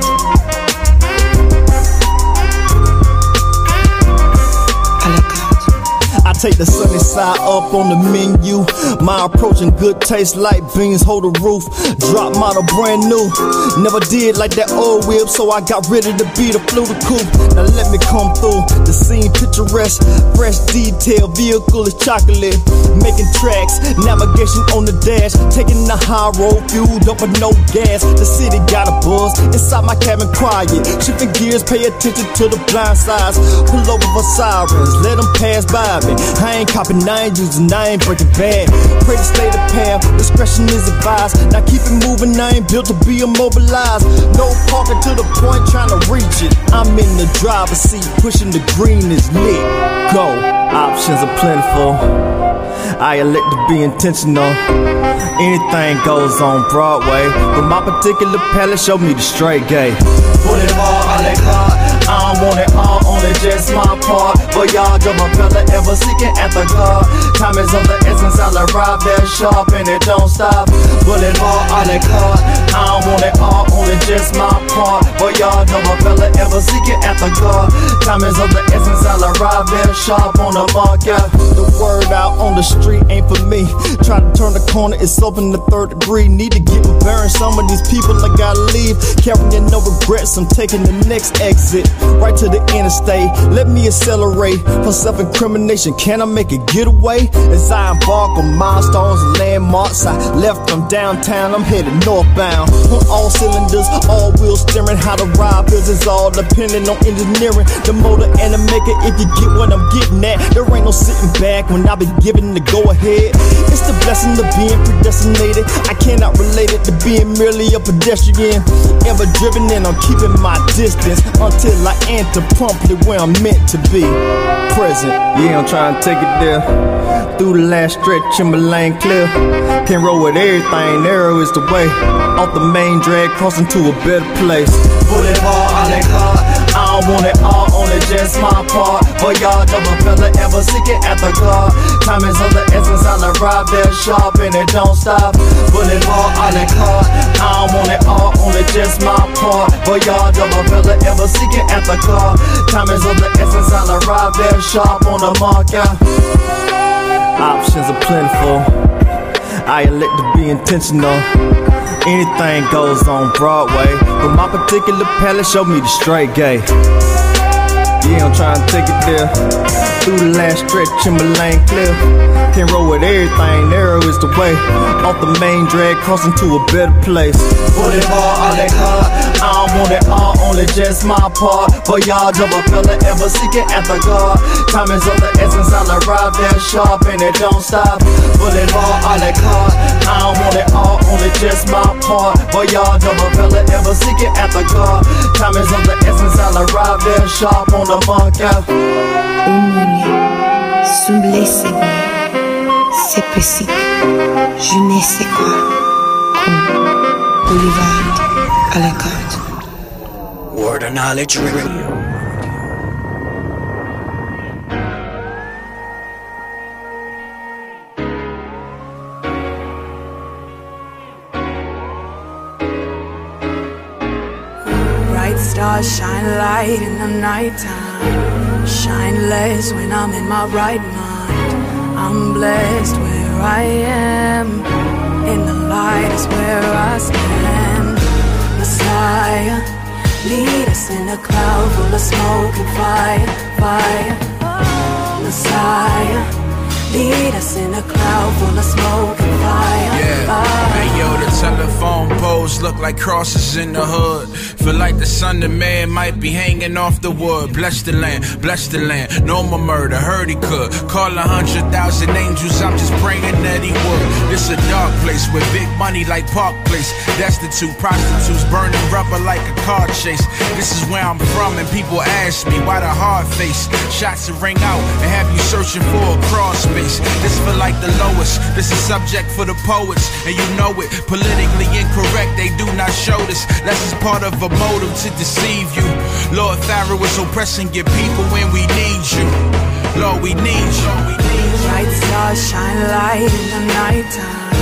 Take the sunny side up on the menu. My approach and good taste like beans, hold the roof. Drop model brand new. Never did like that old whip, so I got rid of the beat, flew the coupe. Now let me come through. The scene picturesque, fresh detail, vehicle is chocolate. Making tracks, navigation on the dash. Taking the high road, fueled up with no gas. The city got a buzz, inside my cabin quiet. Shifting gears, pay attention to the blind sides. Pull over for sirens, let them pass by me. I ain't copping, I ain't using, I ain't breaking bad. Pray to stay the path, discretion is advised. Now keep it moving, I ain't built to be immobilized. No parking to the point, trying to reach it. I'm in the driver's seat, pushing the green is lit. Go, options are plentiful. I elect to be intentional. Anything goes on Broadway, but my particular palette showed me the straight gay. Put it all on that card. I want it all, only just my part. But y'all don't fella ever seeking after God. Time is of the essence, I'll arrive there sharp and it don't stop. Put it all on that card. I don't want it all, only just my part. But y'all know a fella ever seeking after God. Time is of the essence, I'll arrive there sharp on the mark. Yeah, the word out on the street ain't for me. Try to turn the corner, it's open the third degree. Need to get burying some of these people, I gotta leave. Carrying no regrets, I'm taking the next exit. Right to the interstate, let me accelerate. For self incrimination, can I make a getaway? As I embark on milestones and landmarks, I left from downtown, I'm headed northbound. On all cylinders, all wheels steering. How to ride feels is all depending on engineering. The motor and the maker, if you get what I'm getting at. There ain't no sitting back when I be given the go ahead. It's the blessing of being predestinated. I cannot relate it to being merely a pedestrian. Ever driven and I'm keeping my distance until I enter promptly where I'm meant to be. Present, yeah, I'm trying to take it there. Through the last stretch in my lane clear. Can't roll with everything, narrow is the way. Off the main drag, crossing to a better place. Boulevard, I like hard. I want it all, only just my part. But y'all a fella ever seeking after God. Time is of the essence, I'll arrive there sharp and it don't stop. Boulevard, I like hard. I don't want it all, only just my part. But y'all a fella ever seeking after God. Time is of the essence, I'll arrive there sharp on the mark. Options are plentiful. I elect to be intentional. Anything goes on Broadway, but my particular palette showed me the straight gay. Yeah, I'm trying to take it there. Through the last stretch, Timberlane clear. Can't roll with everything, narrow is the way. Off the main drag, crossing to a better place. Boulevard, all that car. I don't want it all, only just my part. Voyage of a fella ever seeking after God. Time is of the essence, I'll arrive there sharp and it don't stop. Boulevard, all that car. I don't want it all, only just my part. Voyage of a fella ever seeking after God. Time is of the essence, I'll arrive there sharp on the mark out. Sunt blessed C'est possible Je ne sais quoi Comme Boulevard à la carte Word of Knowledge Radio. Bright stars shine light in the nighttime. Shine less when I'm in my right mind. I'm blessed where I am. In the light is where I stand. Messiah, lead us in a cloud full of smoke and fire, fire. Messiah, lead us in a cloud full of smoke and fire. Yeah. fire. Hey yo, the telephone poles look like crosses in the hood. Feel like the son of man might be hanging off the wood. Bless the land, bless the land. No more murder, heard he could. Call a hundred thousand angels, I'm just praying that he would. This a dark place with big money like Park Place. Destitute prostitutes burning rubber like a car chase. This is where I'm from, and people ask me why the hard face. Shots that ring out and have you searching for a cross space. This feel like the lowest. This is subject for the poets, and you know it. Politically incorrect, they do not show this. That's just part of a motive to deceive you. Lord Pharaoh is oppressing your people when we need you. Lord, we need you. Bright stars shine light in the nighttime.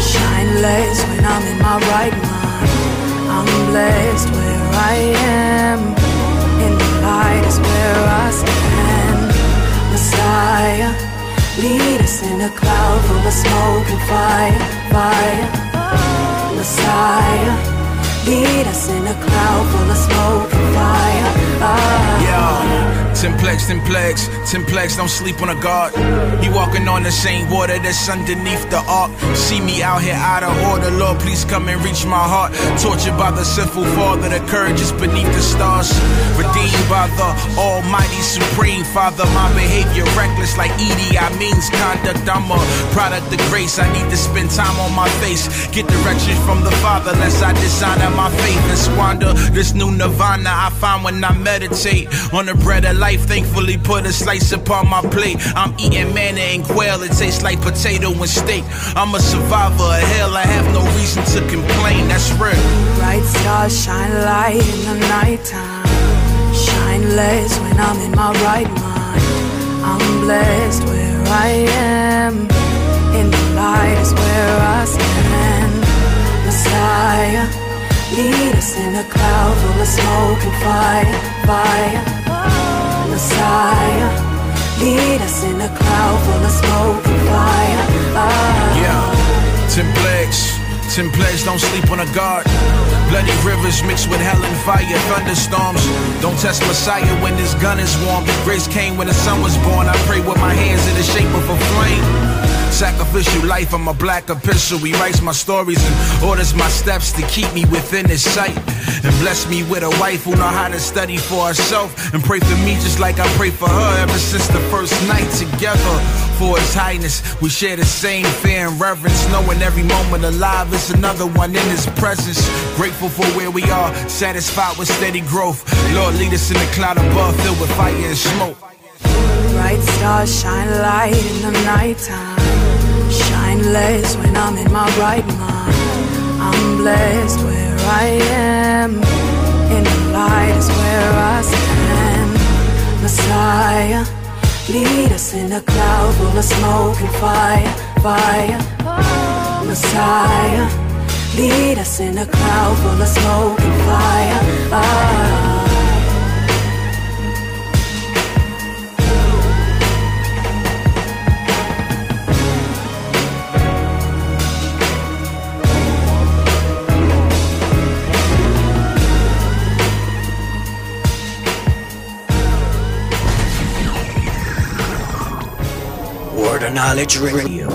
Shine less when I'm in my right mind. I'm blessed where I am. In the light is where I stand. Messiah, lead us in a cloud full of smoke and fire, fire. Messiah, lead us in a cloud full of smoke and fire, fire. Yeah. Ten plagues, Templex, ten plagues, don't sleep on a guard. He walking on the same water that's underneath the ark. See me out here out of order, Lord, please come and reach my heart. Tortured by the sinful father, the courage is beneath the stars. Redeemed by the Almighty Supreme Father, my behavior reckless like Edie. I means conduct. I'm a product of grace. I need to spend time on my face. Get direction from the Father, lest I dishonor my faith and squander this new nirvana I find when I meditate on the bread of life. Thankfully, put a slice upon my plate. I'm eating manna and quail. It tastes like potato and steak. I'm a survivor of hell. I have no reason to complain. That's real. Bright stars shine light in the nighttime. Shine less when I'm in my right mind. I'm blessed where I am. In the light is where I stand. Messiah, lead us in a cloud full of smoke and fire, fire. Messiah, lead us in a cloud full of smoke and fire, fire. Yeah, ten plagues. Ten plagues, don't sleep on a guard. Bloody rivers mixed with hell and fire, thunderstorms. Don't test Messiah when this gun is warm. Grace came when the sun was born. I pray with my hands in the shape of a flame. Sacrificial life, I'm a black epistle. He writes my stories and orders my steps to keep me within his sight. And bless me with a wife who know how to study for herself and pray for me just like I pray for her ever since the first night together. For his highness, we share the same fear and reverence, knowing every moment alive is another one in his presence. Grateful for where we are, satisfied with steady growth. Lord, lead us in the cloud above, filled with fire and smoke. Bright stars shine light in the nighttime. Less when I'm in my right mind. I'm blessed where I am. In the light is where I stand. Messiah, lead us in a cloud full of smoke and fire, fire. Messiah, lead us in a cloud full of smoke and fire, fire. Knowledge Radio.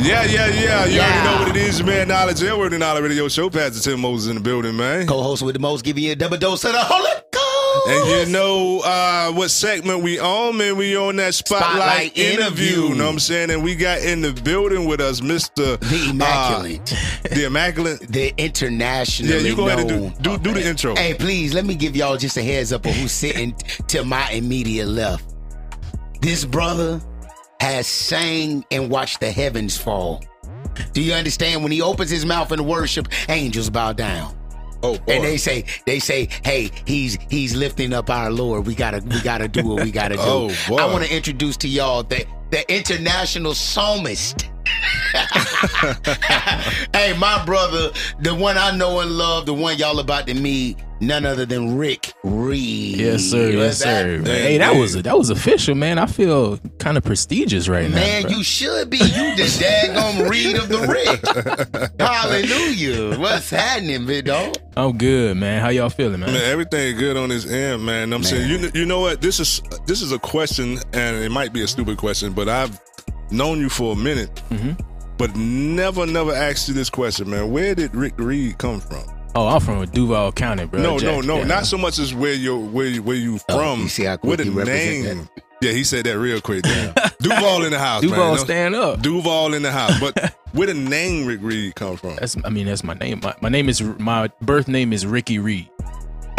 Yeah, yeah, yeah. You Yeah. already know what it is, man. Knowledge, Word of Knowledge Radio Show. Pastor Tim Moses in the building, man. Co-host with the most, giving you a double dose of the Holy Ghost. And you know uh, what segment we on, man? We on that spotlight, Spotlight interview. interview. Know what I'm saying? And we got in the building with us, Mr. The Immaculate. the Immaculate. The internationally Yeah, you go ahead and do, do, do the intro. Hey, please let me give y'all just a heads up of who's sitting to my immediate left. This brother has sang and watched the heavens fall. Do you understand? When he opens his mouth in worship, angels bow down. Oh, and they say, they say, hey, he's he's lifting up our Lord. We gotta we gotta do what we gotta do. Oh, boy. I want to introduce to y'all the the international psalmist. hey, my brother, the one I know and love, the one y'all about to meet, none other than Rik Reed. Yes, sir. Yes, What's that? sir. Hey, that was that was official, man. I feel kind of prestigious right now. Man, you should be. You the daggone Reed of the Rik. Hallelujah. What's happening, big dog? I'm good, man. How y'all feeling, man? Man, everything good on this end, man. I'm saying, you you know what? This is this is a question, and it might be a stupid question, but I've known you for a minute, Mm-hmm. but never, never asked you this question, man. Where did Rik Reed come from? Oh, I'm from Duval County, bro. no, no, Jack- no, yeah. not so much as where you where you- where you from. Oh, you see how quick where the he represent name? Yeah, he said that real quick. Damn. Duval in the house, Duval man. No- stand up. Duval in the house, but where the name Rik Reed come from? That's I mean that's my name. My, my name is my birth name is Ricky Reed.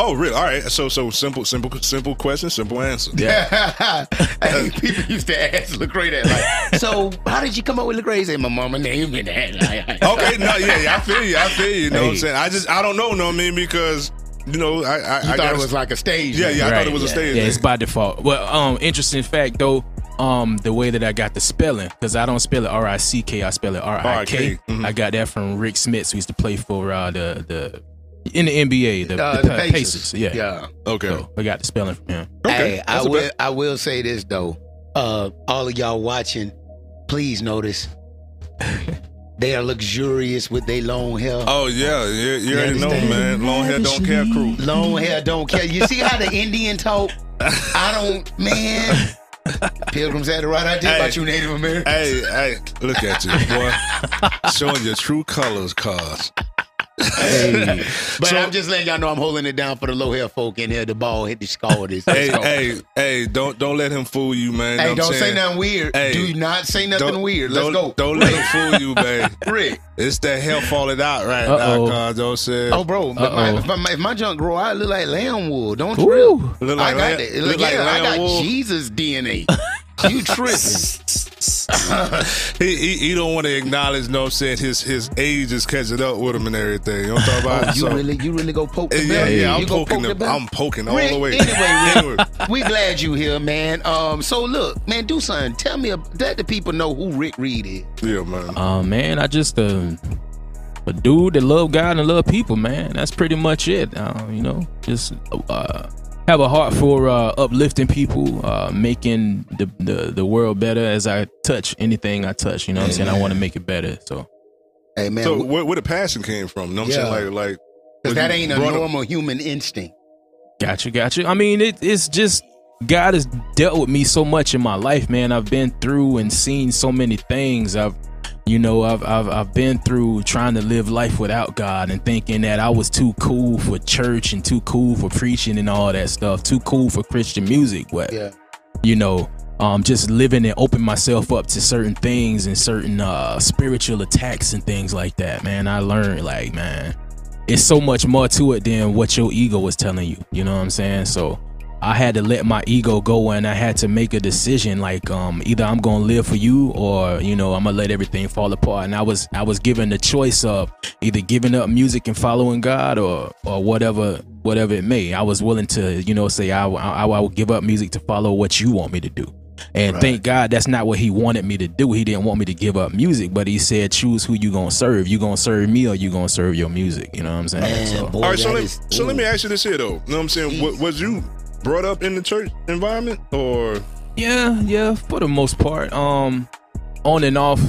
Oh, really? All right. So, so simple, simple, simple question, simple answer. Yeah. hey, people used to ask Lecrae that. Like, so how did you come up with Lecrae? Say, my mama named me that. Like, okay, no, yeah, yeah, I feel you. I feel you. You know what I'm saying? I just, I don't know, no, I mean, because, you know, I, I, You I thought it was like a stage. Yeah, name. yeah, I thought it was a stage. Yeah, name. it's by default. Well, um, interesting fact though, um, the way that I got the spelling, because I don't spell it R I C K, I spell it R I K. Mhm. Got that from Rik Smits, who used to play for uh, the the in the NBA, the, Uh, the, the Pacers. Pacers. Yeah. Yeah. Okay. So I got the spelling from him. Hey, I will. bet. I will say this though. Uh, all of y'all watching, please notice they are luxurious with their long hair. Oh yeah, you, you already know, man. Long hair don't care, crew. Long hair don't care. You see how the Indian talk? I don't, man. Pilgrims had the right idea about you, Native Americans. Hey, hey, look at you, boy. Showing your true colors, cuz. Hey. But I'm just letting y'all know I'm holding it down for the low hair folk in here. The ball hit the skull. This Hey, hey, hey, don't don't let him fool you, man. Hey, don't say saying? nothing weird. Hey, Do not say nothing don't- weird. Let's don't- go. Don't let him fool you, man. Rik. It's that hair falling out right Uh-oh. now, cuz. Don't say. Oh, bro, my, if, my, if my junk grow out, look like lamb wool. Don't Ooh. trip. Look like I got lamb- that. look like yeah, I lamb got wool. Jesus DNA. you tripping? he, he he don't want to acknowledge, know what I'm saying, his his age is catching up with him and everything. You know what I'm talking about? you So- really, you really go poke the Yeah, bell? yeah, I'm poking poke the- bell? I'm poking all Rik, the way. Anyway, Rik, we glad you here, man. Um, so look, man, do something. Tell me, ab- let the people know who Rik Reed is. Yeah, man. Uh, man, I just uh, a dude that love God and love people, man. That's pretty much it. Uh, you know, just uh, have a heart for uh, uplifting people, uh, making the, the the world better. As I touch anything I touch, you know, what I'm saying I want to make it better. So Hey, man, so where, where the passion came from? You know what I'm Yeah. saying? Like, like, because that ain't a brought up- normal human instinct. Gotcha, gotcha. I mean, it, it's just God has dealt with me so much in my life, man. I've been through and seen so many things. I've, you know, I've I've I've been through trying to live life without God and thinking that I was too cool for church and too cool for preaching and all that stuff, too cool for Christian music. But Yeah. you know, um, just living and open myself up to certain things and certain uh, spiritual attacks and things like that, man. I learned like, man, it's so much more to it than what your ego was telling you. You know what I'm saying? So I had to let my ego go and I had to make a decision like um either I'm gonna live for you or you know I'm gonna let everything fall apart. And I was I was given the choice of either giving up music and following God or or whatever whatever it may. I was willing to you know say I I, I will give up music to follow what you want me to do. And Right. thank God that's not what he wanted me to do. He didn't want me to give up music, but he said choose who you gonna serve. You gonna serve me or you gonna serve your music. You know what I'm saying? Man, So- boy, All right, so that let, is- so let me ask you this here though. You know what I'm saying? Wa- was you brought up in the church environment or? Yeah, yeah, for the most part. Um, on and off.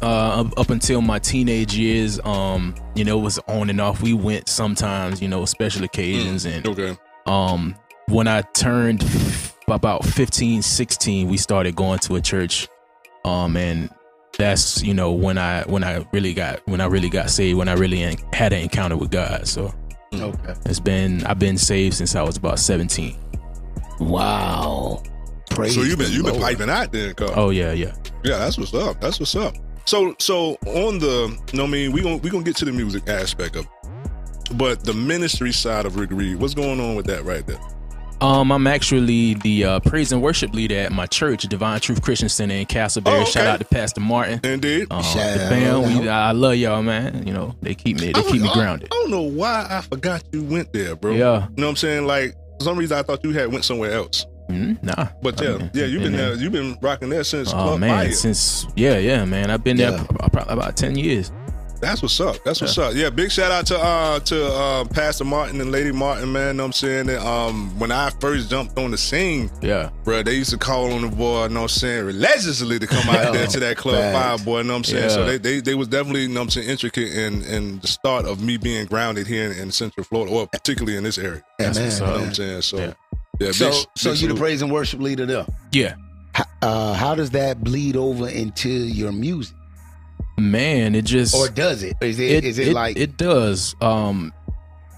Uh, up, until my teenage years, um, you know, it was on and off. We went sometimes, you know, special occasions, and Okay. um, when I turned about 15, 16, we started going to a church Um, and that's you know when I when I really got when I really got saved when I really en- had an encounter with God. So Okay. it's been I've been saved since I was about seventeen. Wow. Praise so you've been you've been piping out then, Carl. Oh yeah, yeah. Yeah, that's what's up. That's what's up. So so on the you no I mean we gonna we gonna get to the music aspect of it. But the ministry side of Rik Reed, what's going on with that right there? Um, I'm actually the uh, praise and worship leader at my church, Divine Truth Christian Center in Casselberry. Oh, Shout out to Pastor Martin. Indeed. Um, Shout the out. fam, we, I love y'all, man. You know, they keep me, they keep me grounded. I don't know why I forgot you went there, bro. Yeah. You know what I'm saying? Like for some reason I thought you had went somewhere else. Mm, nah, But yeah, mean, yeah, you've been been there. there. You've been rocking there since Oh Club man, Fire. since yeah, yeah, man. I've been there Yeah. pro- probably about ten years. That's what's up. That's what's up. Yeah, big shout out to uh to uh Pastor Martin and Lady Martin, man. Know what I'm saying that um when I first jumped on the scene, Yeah, bro, they used to call on the boy, know what I'm saying, religiously to come out there to that Club Facts. Five, boy, know what I'm saying? So they, they they was definitely, know what I'm saying, intricate in in the start of me being grounded here in, in Central Florida, or particularly in this area. Amen. what's You know what I'm saying? So Yeah. yeah, So, big- so big you the salute. praise and worship leader there. yeah, H- Uh, how does that bleed over into your music, man. It just or does it? Is it is it, like it does um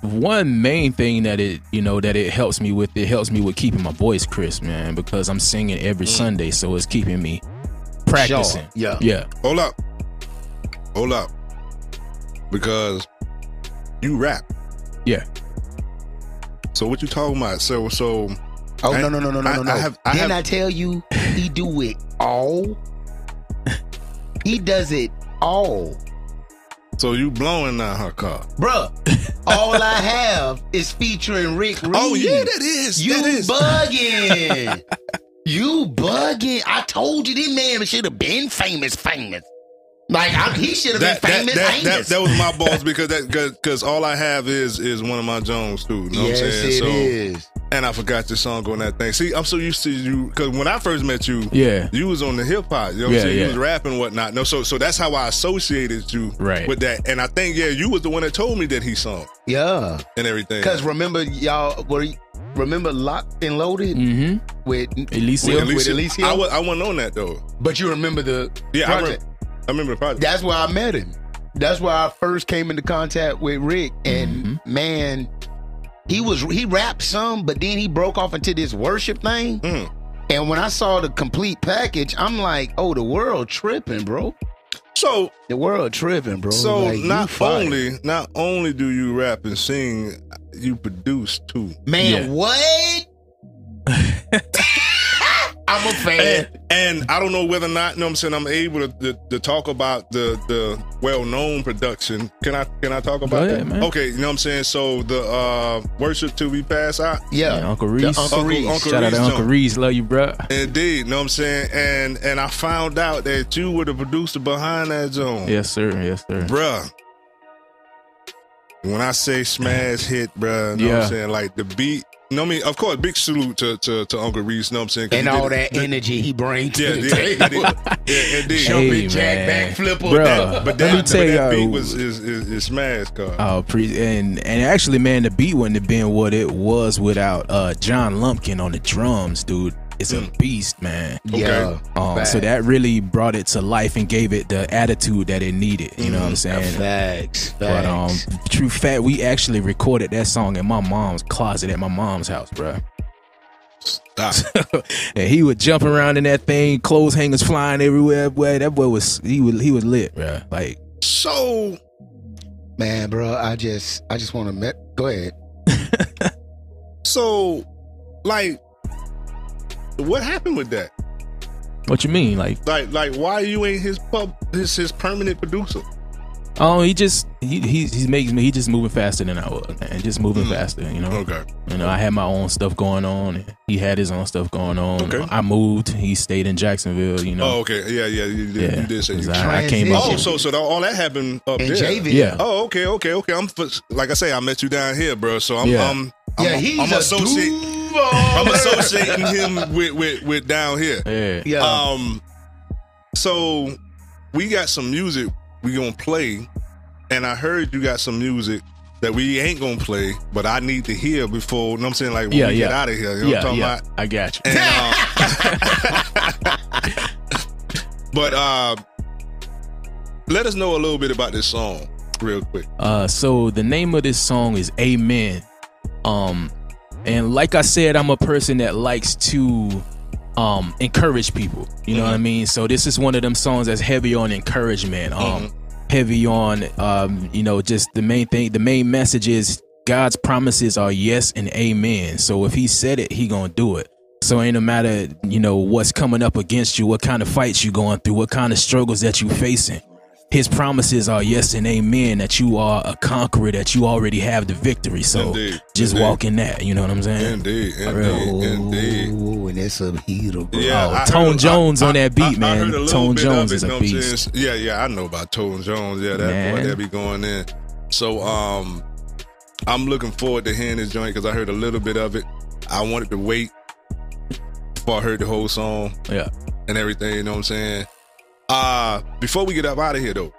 one main thing that it you know that it helps me with it helps me with keeping my voice crisp man because i'm singing every sunday so it's keeping me practicing Sure, yeah. yeah Hold up. Hold up. Because you rap. yeah So what you talking about? So so Oh I- no no no no no I- no no! I have- I Didn't have- I tell you he do it all? he does it all, so you blowing now her car. bruh. all I have is featuring Rik Reed. Oh yeah, that is. you that is. bugging. you bugging. I told you this man should have been famous, famous. Like I, he should have been famous, that, that, that was my balls because that because all I have is is one of my Jones too. You know yes, what I'm saying? it so is. And I forgot your song on that thing. See, I'm so used to you because when I first met you, yeah you was on the hip hop. You know what Yeah, I'm saying? yeah. You was rapping and whatnot. No, so so that's how I associated you Right. with that. And I think yeah, you was the one that told me that he sung Yeah, and everything. because remember y'all were remember Locked and Loaded mm-hmm with Elysia. with, with Elysia? I, was, I wasn't on that though. but you remember the Yeah, I, project. remember, I remember the project. That's where I met him. That's where I first came into contact with Rik. And Mm-hmm. man, he was he rapped some, but then he broke off into this worship thing. Mm. And when I saw the complete package, I'm like, oh, the world tripping, bro. So The world tripping, bro. So Like, not only not only do you rap and sing, you produce too. man, Yeah. what? I'm a fan. And, and I don't know whether or not, you know what I'm saying, I'm able to, to, to talk about the the well known production. Can I can I talk about Go that? man. Okay, you know what I'm saying? So the uh worship till we pass out. Yeah. Yeah, uncle The reese Uncle Uncle- Reese. Uncle shout out to uncle joint. reese love you bro Indeed, you know what I'm saying? And and I found out that you were the producer behind that zone. yes sir yes sir Bruh. When I say smash hit, bruh, you know what Yeah. I'm saying? Like the beat. You know what I mean? Of course, big salute to, to, to Uncle Reese, you know what I'm saying? 'Cause And all did- that energy he brings to Yeah, the yeah, yeah, table. yeah, yeah, indeed. Jumping Hey, jack back flipper. Bruh. But Let me that, tell but that y'all- beat was is is, is smash, car. Oh, pre- and and actually, man, the beat wouldn't have been what it was without uh John Lumpkin on the drums, dude. It's a beast, man. Yeah. Um, so that really brought it to life and gave it the attitude that it needed. You know what I'm saying? Facts. Facts. But um, true fact, we actually recorded that song in my mom's closet at my mom's house, bro. Stop. and he would jump around in that thing, clothes hangers flying everywhere. Boy, that boy was he was he was lit, bro. Like So Man, bro, I just I just want to met. Go ahead. so like what happened with that? what you mean? Like Like like why you ain't his pub his his permanent producer? oh, he just he he he's making me he just moving faster than I was, and Just moving hmm. faster, you know. Okay. You know, I had my own stuff going on. And he had his own stuff going on. Okay. I moved. He stayed in Jacksonville. You know. Oh, okay. Yeah, yeah, you did, Yeah, you did say you 'cause I, I came up. Oh, so so that, all that happened up In there. JV. Yeah. Oh, okay, okay, okay. I'm like I say, I met you down here, bro. So I'm Yeah. I'm, I'm, Yeah, he's I'm a associate, Duval. I'm associating him with, with with down here. Yeah. Yeah. Um, so we got some music we gonna play, and I heard you got some music that we ain't gonna play, but I need to hear before. You know what I'm saying? Like when Yeah, we yeah. get out of here. You know yeah, what I'm talking yeah. about? I got you. And, uh, But uh, let us know a little bit about this song, real quick. Uh, so the name of this song is Amen. Um, and like I said, I'm a person that likes to um encourage people. You know what I mean? So this is one of them songs that's heavy on encouragement. Um, heavy on um, you know, just the main thing. The main message is God's promises are yes and amen. So if He said it, He gonna do it. So ain't no matter you know what's coming up against you, what kind of fights you going through, what kind of struggles that you facing. His promises are yes and amen. That you are a conqueror. That you already have the victory. So Indeed. just Indeed. walk in that. You know what I'm saying? Indeed, Real. indeed, Ooh, and it's a heater, bro. Yeah, Oh, I Tone heard- Jones on that beat, I man. heard a little Tone bit Jones of is a know beast. saying? Yeah, yeah, I know about Tone Jones. Yeah, that boy that be going in. So um, I'm looking forward to hearing this joint because I heard a little bit of it. I wanted to wait before I heard the whole song. Yeah. And everything, you know what I'm saying? Uh, before we get up out of here though,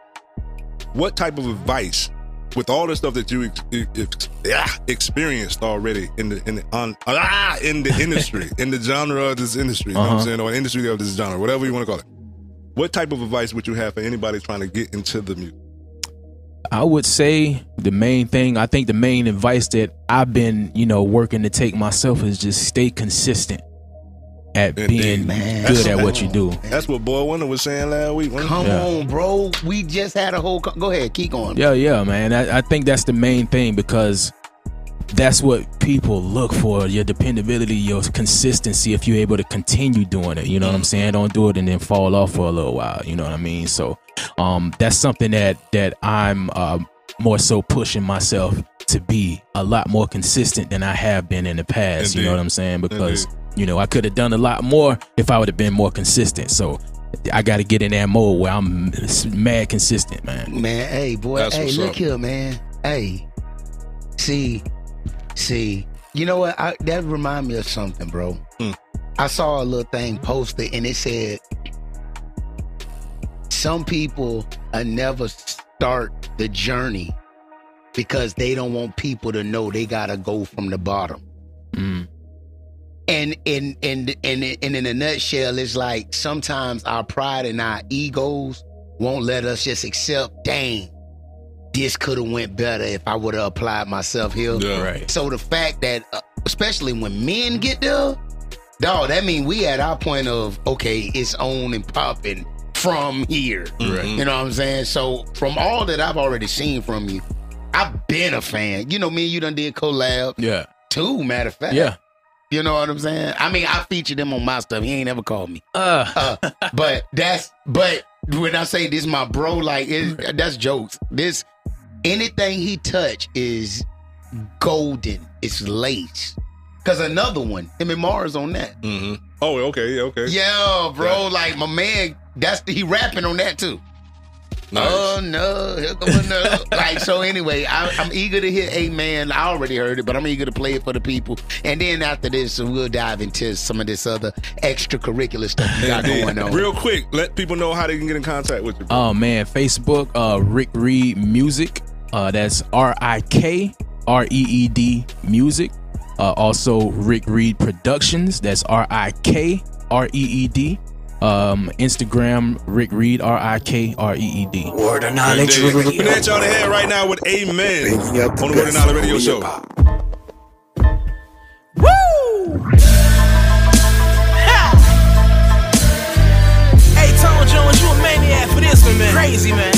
what type of advice with all the stuff that you ex- ex- ah, experienced already in the in the on ah, in the industry, in the genre of this industry, you know what I'm Uh-huh. saying, or industry of this genre, whatever you want to call it. What type of advice would you have for anybody trying to get into the music? I would say the main thing, I think the main advice that I've been, you know, working to take myself is just stay consistent at being man, good at what you do. That's what Boy Wonder was saying last week. wasn't? Come Yeah. on, bro. We just had a whole. Co- Go ahead, keep going. Yeah, yeah, man. I, I think that's the main thing because that's what people look for your dependability, your consistency. If you're able to continue doing it, you know what I'm saying? Don't do it and then fall off for a little while. You know what I mean? So, um, that's something that that I'm um more so pushing myself to be a lot more consistent than I have been in the past. You know what I'm saying? Because you know I could have done a lot more if I would have been more consistent. So. I got to get in that mode where I'm mad consistent, man. Man, hey, boy, That's hey, look up. here, man. Hey, see, see, you know what? I, that remind me of something, bro. I saw a little thing posted, and it said, "Some people uh, never start the journey because they don't want people to know they gotta go from the bottom." Mm. And in in in in in a nutshell, it's like sometimes our pride and our egos won't let us just accept, dang, this could have went better if I would have applied myself here. Yeah. Right. So the fact that, uh, especially when men get there, dog, that mean we at our point of okay, it's on and popping from here. Right. You know what I'm saying? So from all that I've already seen from you, I've been a fan. You know, me and you done did collab. Yeah. Two, matter of fact. Yeah. You know what I'm saying? I mean, I featured him on my stuff. He ain't ever called me. Uh. but that's but when I say this my bro, like it, that's jokes. This anything he touch is golden. It's lace. Cause another one, him and Mars on that. Mm-hmm. Oh, okay, yeah, okay. Yeah, bro. Like my man, that's the, he rapping on that too. Nice. Oh no, here come another. like so. Anyway, I, I'm eager to hear Amen. I already heard it, but I'm eager to play it for the people. And then after this, we'll dive into some of this other extracurricular stuff you got Indeed. going on. Real quick, let people know how they can get in contact with you. Oh man, Facebook, uh, Rik Reed Music. Uh, that's R I K R E E D Music. Uh, also Rik Reed Productions. That's R I K R E E D. Um, Instagram Rik Reed R I K R E E D. Word of Indeed. We're gonna hit y'all the head right now with Amen on the Word of Knowledge Radio Show. Woo! Hey, Tone Jones, you a maniac for this one, man. Crazy, man.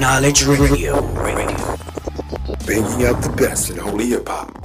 Knowledge Radio. Radio. Bringing out the best in holy hip hop.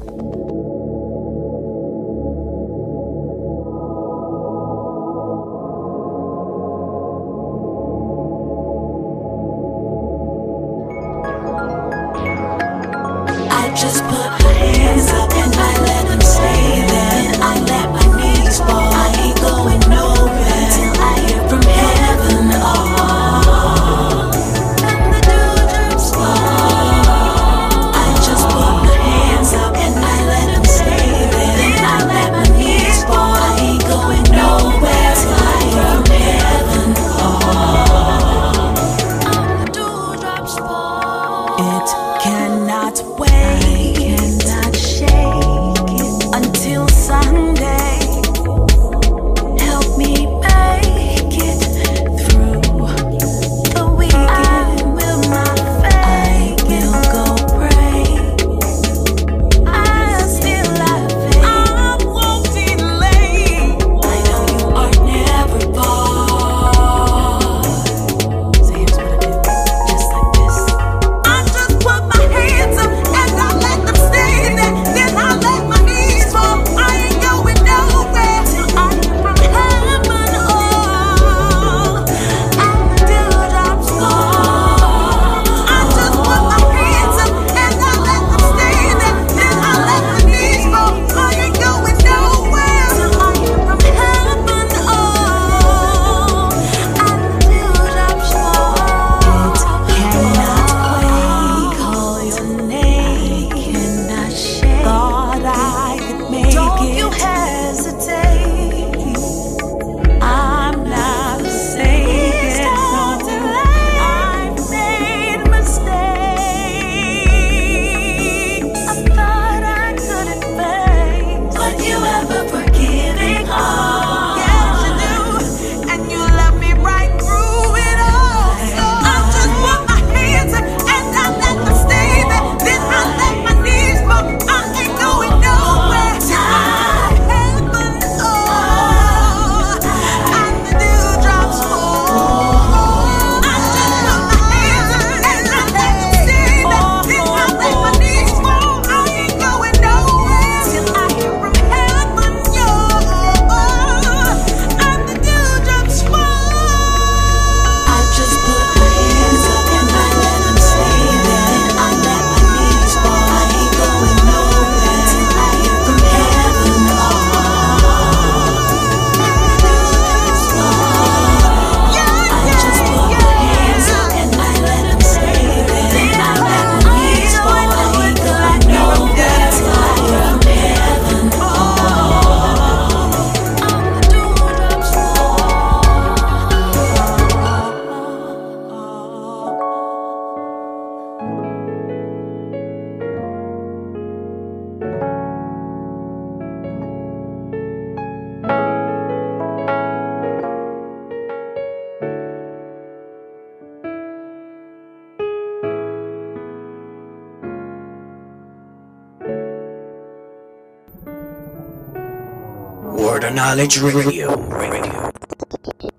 Word of Knowledge Radio.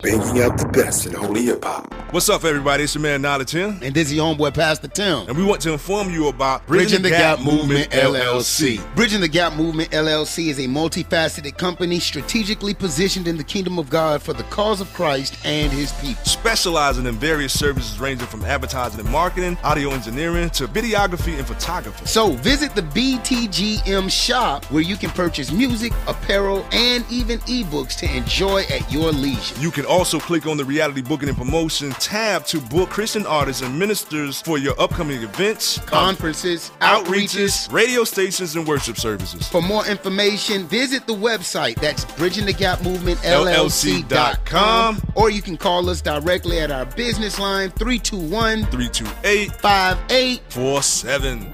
Banging out the best in holy hip hop. What's up, everybody? It's your man Knowledge here. And this is your homeboy, Pastor Tim. And we want to inform you about Bridging the Gap Movement LLC. Bridging the Gap Movement LLC is a multifaceted company strategically positioned in the kingdom of God for the cause of Christ and his people. Specializing in various services ranging from advertising and marketing, audio engineering, to videography and photography. So visit the BTGM shop where you can purchase music, apparel, and even ebooks to enjoy at your leisure. You can also click on the reality booking and promotion tab to book Christian artists and ministers for your upcoming events, Conferences, outreaches, radio stations, and worship services. For more information, visit the website. That's Bridging the Gap bridgingthegapmovementllc.com. LLC.com. Or you can call us directly at our business line 321 328 5847.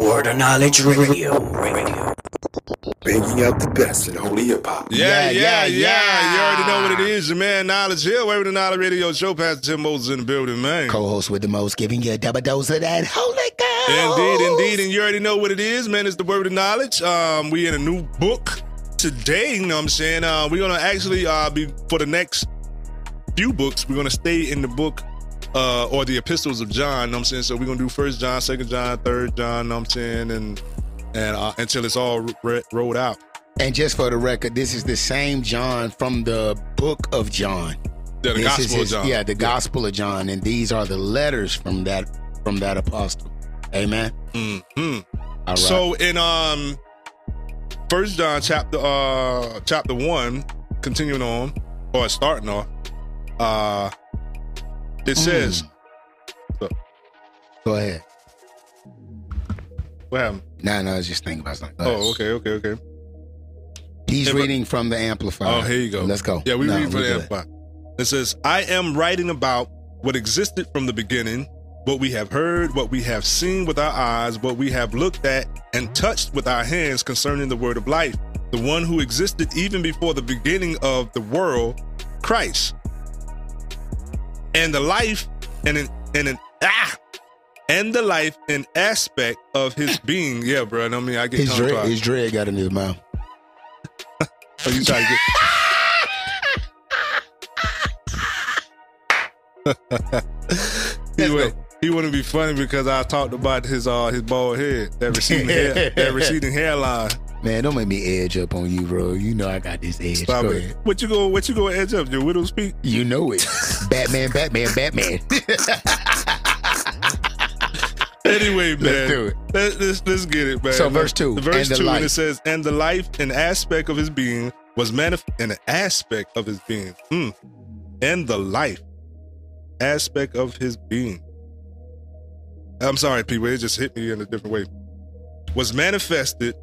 Word of Knowledge Radio. Banging out the best in holy hip hop. Yeah, yeah, yeah, You already know what it is. Your man Knowledge here. Where the Knowledge Radio Show. Pastor Tim Moses in the building, man. Co-host with the most, giving you a double dose of that holy God. Indeed, indeed. And you already know what it is, man. It's the word of knowledge. Um, we in a new book today, you know what I'm saying? Uh, we're gonna actually uh be for the next few books, we're gonna stay in the book uh or the epistles of John, you know what I'm saying? So we're gonna do first John, second John, third John, you know what I'm saying, and and uh, until it's all re- rolled out. And just for the record, this is the same John from the book of John. Yeah, the This Gospel is of John. Yeah, the Gospel of John, and these are the letters from that from that apostle. Amen. hmm right. So in um First John chapter uh chapter one, continuing on or starting off, uh it says so, Go ahead. What happened? No, no, I was just thinking about something. Oh, okay, okay, okay. He's Yeah, but- reading from the amplifier. Oh, here you go. Let's go. Yeah, we No, read for we the good. Amplify. It says, I am writing about what existed from the beginning, what we have heard, what we have seen with our eyes, what we have looked at and touched with our hands concerning the word of life, the one who existed even before the beginning of the world, Christ. And the life and an and an ah and the life and aspect of his being. Yeah, bro. I mean, I get His dread, his dread got in his mouth. Oh, you trying to get. he would, he wouldn't be funny because I talked about his uh his bald head, that receding hair, that receding hairline. Man, don't make me edge up on you, bro. You know I got this edge. Stop Go it. ahead. What you go? What you go edge up? Your widow's peak? You know it. Batman, Batman, Batman. Anyway, man, Let's do it. Let, us let's get it, man. So, verse two, The verse and two, and it says, "And the life and aspect of his being was manifest, and an aspect of his being, mm. and the life aspect of his being." I'm sorry, people. It just hit me in a different way. Was manifested.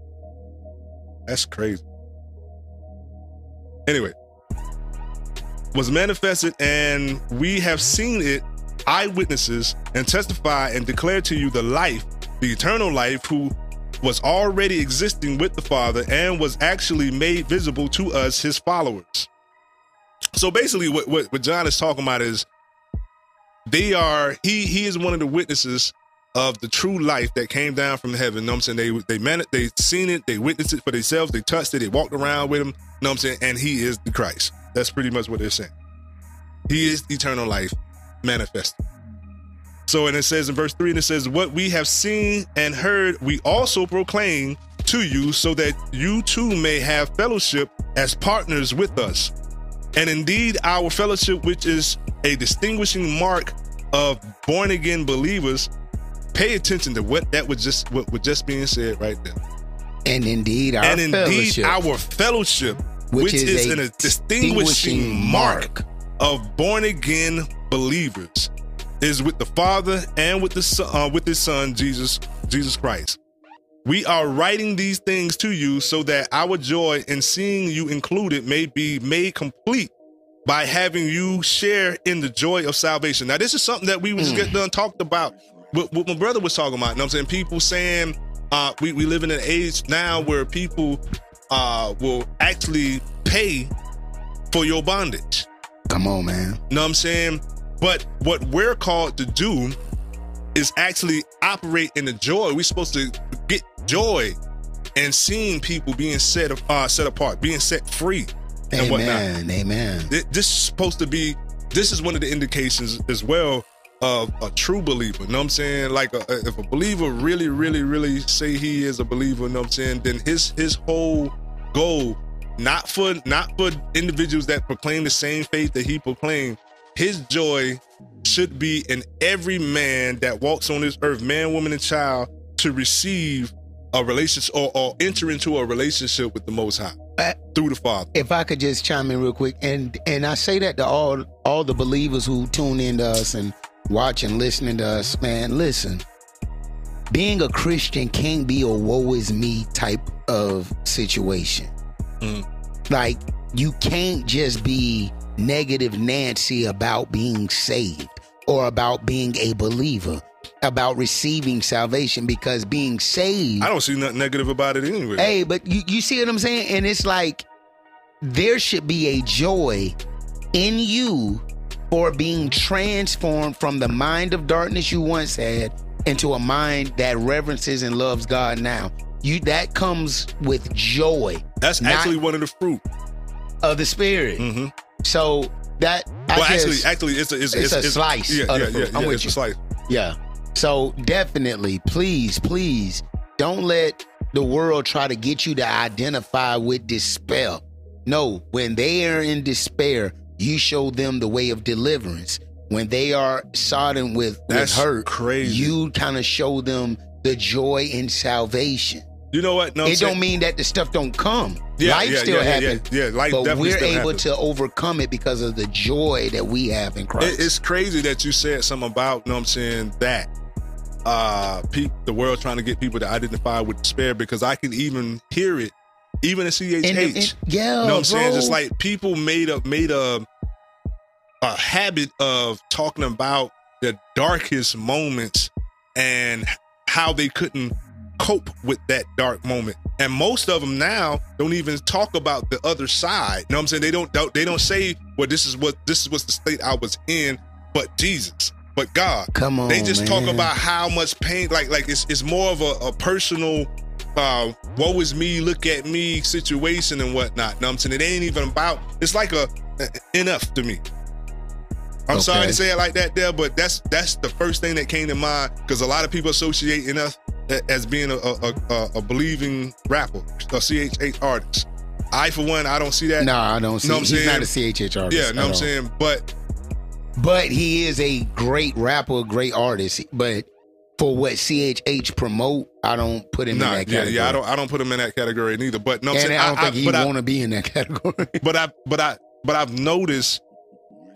That's crazy. Anyway, was manifested, and we have seen it, eyewitnesses, and testify and declare to you the life, the eternal life, who was already existing with the Father and was actually made visible to us, his followers. So basically, what, what, what John is talking about is they are, he he is one of the witnesses of the true life that came down from heaven. You know what I'm saying? They they man it, they seen it, they witnessed it for themselves, they touched it, they walked around with him. You know what I'm saying? And he is the Christ. That's pretty much what they're saying. He is eternal life manifested. So, and it says in verse 3, and it says, What we have seen and heard, we also proclaim to you, so that you too may have fellowship as partners with us. And indeed, our fellowship, which is a distinguishing mark of born again believers, pay attention to what that was just what was just being said right there. And indeed, our and indeed, fellowship, our fellowship, Which which, is is, a a distinguishing distinguishing mark of born again believers, is with the Father and with the Son, uh, with His Son Jesus Jesus Christ. We are writing these things to you so that our joy in seeing you included may be made complete by having you share in the joy of salvation. Now, this is something that we was just get done talked about. What, what my brother was talking about. You know what I'm saying? People saying uh, we, we live in an age now where people uh, will actually pay for your bondage. Come on, man. You know what I'm saying? But what we're called to do is actually operate in the joy. We're supposed to get joy and seeing people being set uh, set apart, being set free, and whatnot. Amen. Amen. This is supposed to be. This is one of the indications as well of a true believer. You know what I'm saying? Like, a, a- if a believer really, really, really say he is a believer, you know what I'm saying? Then his his whole goal, not for not for individuals that proclaim the same faith that he proclaimed, his joy should be in every man that walks on this earth, man, woman, and child, to receive a relationship or, or enter into a relationship with the Most High through the Father. If I could just chime in real quick, and and I say that to all all the believers who tune in to us and watch and listening to us, man. Listen, being a Christian can't be a woe is me type of situation. Mm. Like you can't just be negative Nancy about being saved or about being a believer, about receiving salvation because being saved I don't see nothing negative about it anyway. Hey, but you, you see what I'm saying? And it's like there should be a joy in you for being transformed from the mind of darkness you once had into a mind that reverences and loves God now. You that comes with joy. That's actually one of the fruit of the spirit. Mm-hmm. So that I well, actually, actually, it's a it's, it's, a slice. Yeah, of yeah, yeah. I'm yeah, with it's you. a slice. Yeah. So definitely, please, please don't let the world try to get you to identify with despair. No, when they are in despair, you show them the way of deliverance. When they are sodden with, with hurt, crazy. you kind of show them the joy in salvation. You know what? No, it don't mean that the stuff don't come. Yeah, life yeah, still yeah, yeah, happens. yeah, yeah, life but definitely we're able happens. to overcome it because of the joy that we have in Christ. It- it's crazy that you said something about, you know what I'm saying, that uh pe- the world trying to get people to identify with despair because I can even hear it, even in CHH. And- and- yeah, you know what I'm saying? bro. Just like people made a made a a habit of talking about the darkest moments and how they couldn't cope with that dark moment. And most of them now don't even talk about the other side. You know what I'm saying? They don't don't- they don't say, well, this is what this is what's the state I was in, but Jesus, but God. Come on, They just talk about how much pain, like like it's it's more of a, a personal uh woe is me, look at me situation and whatnot. You know what I'm saying? It ain't even about it's like a, a NF to me. I'm sorry to say it like that there, but that's that's the first thing that came to mind because a lot of people associate NF as being a a, a, a believing rapper, a CHH artist. I for one, I don't see that. No, I don't see. Know I'm he's not a saying? CHH artist. Yeah, know what I'm saying? But But he is a great rapper, great artist. But for what CHH promote, I don't put him nah, in that yeah, category. yeah, I don't I don't put him in that category neither. But no, and saying I don't think he want to be in that category. But I but I but I've noticed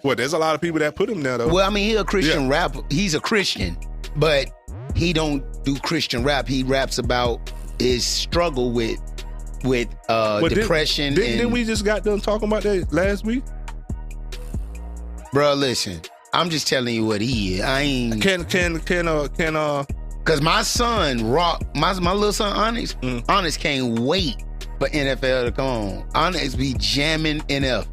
what there's a lot of people that put him there though. Well, I mean, he's a Christian rapper. He's a Christian, but he don't do Christian rap. He raps about his struggle with with uh, But didn't- depression. Didn't, and, didn't we just got done talking about that last week? bro, listen, I'm just telling you what he is. I ain't can can can uh can uh because my son rock my my little son Onyx Mm. Onyx can't wait for NFL to come on. Onyx be jamming NF.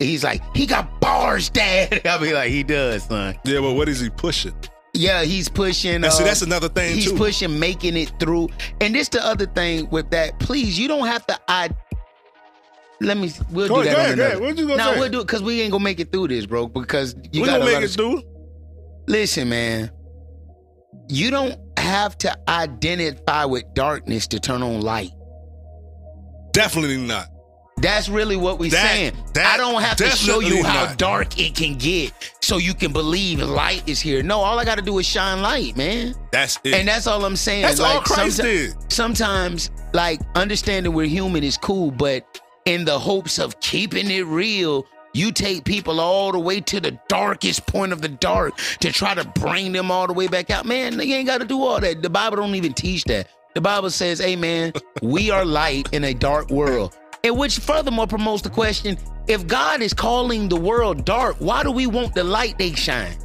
He's like, he got bars, dad. I'll be like, he does, son. Yeah, but what is he pushing? Yeah, he's pushing. And see, uh, that's another thing, He's too. pushing, making it through. And this the other thing with that. Please, you don't have to. I let me. We'll Go do ahead, that. ahead, another- What you gonna no, say? we'll do it because we ain't gonna make it through this, bro. Because you We got gonna make it of- through. Listen, man. You don't have to identify with darkness to turn on light. Definitely not. That's really what we're That- saying. that I don't have to show you how not. dark it can get so you can believe light is here. No, all I got to do is shine light, man. That's it. And that's all I'm saying. That's all Christ someti- did. Sometimes, like, understanding we're human is cool, but in the hopes of keeping it real, you take people all the way to the darkest point of the dark to try to bring them all the way back out. Man, you ain't got to do all that. The Bible don't even teach that. The Bible says, hey, man, we are light in a dark world. And which furthermore promotes the question if God is calling the world dark, why do we want the light they shine?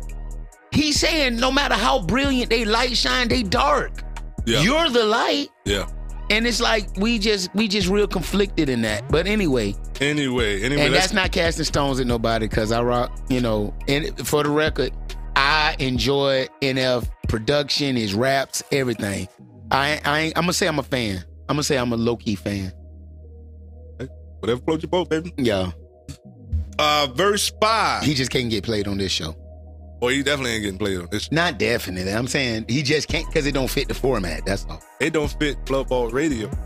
He's saying no matter how brilliant they light shine, they dark. Yeah. You're the light. Yeah. And it's like we just we just real conflicted in that. But anyway, Anyway, anyway, and let's- that's not casting stones at nobody because I rock, you know, and for the record, I enjoy NF production, his raps, everything. I I ain't, I'm gonna say I'm a fan. I'm gonna say I'm a low key fan. Whatever floats your boat, baby. Yeah. Uh, verse five. He just can't get played on this show. Well, he definitely ain't getting played on this. Not definitely. I'm saying he just can't because it don't fit the format. That's all. It don't fit Blood Bought Radio.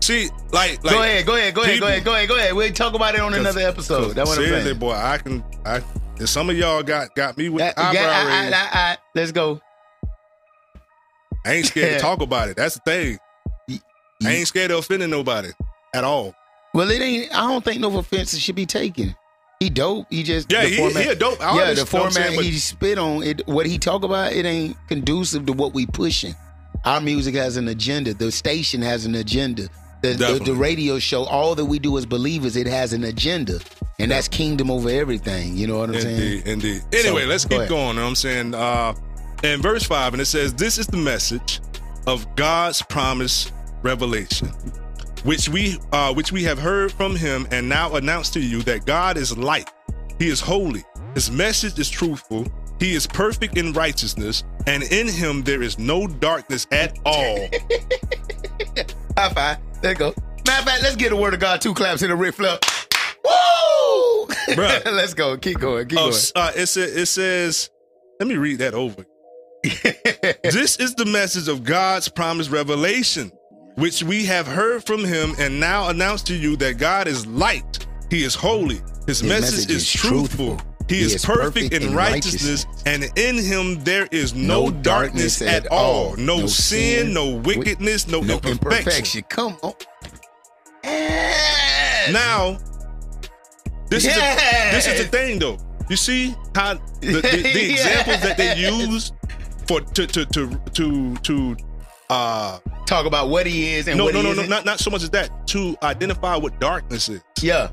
See, like, like go ahead, go ahead, go ahead, go people- ahead, go ahead, go ahead. We'll talk about it on another episode. That's what I'm Seriously, saying. boy, I can. I some of y'all got got me with the Yeah, eyebrow I- I- I- I- let's go. I ain't scared to talk about it. That's the thing. I ain't scared of offending nobody at all. Well, it ain't. I don't think no offenses should be taken. He dope. He just Yeah, the he- he a dope Yeah, the format saying, he spit on it. What he talk about, it ain't conducive to what we pushing. Our music has an agenda. The station has an agenda. The, the, the radio show, all that we do as believers, it has an agenda, and that's kingdom over everything. You know what I'm saying? Indeed, indeed. Anyway, So, let's go keep ahead. going. You know what I'm saying? Uh, in verse 5, and it says, This is the message of God's promised revelation, which we uh, which we have heard from him and now announce to you that God is light. He is holy. His message is truthful. He is perfect in righteousness, and in him there is no darkness at all. High five. There you go. Matter of fact, let's get a word of God. Two claps in a Ric Flair. Woo! Let's go. Keep going. Keep Of- going. uh, it, it says, let me read that over. this is the message of God's promised revelation, which we have heard from him and now announce to you that God is light. He is holy. His, message, is, truthful. He, is, perfect, in righteousness, and in him there is no, darkness, at all. No, sin, no wickedness, no, no imperfection. imperfection. Come on. Now, this is the, this is the thing though. You see how the, the, the examples that they use for to to to to to uh talk about what he is and no what no he no no not not so much as that to identify what darkness is. Yeah.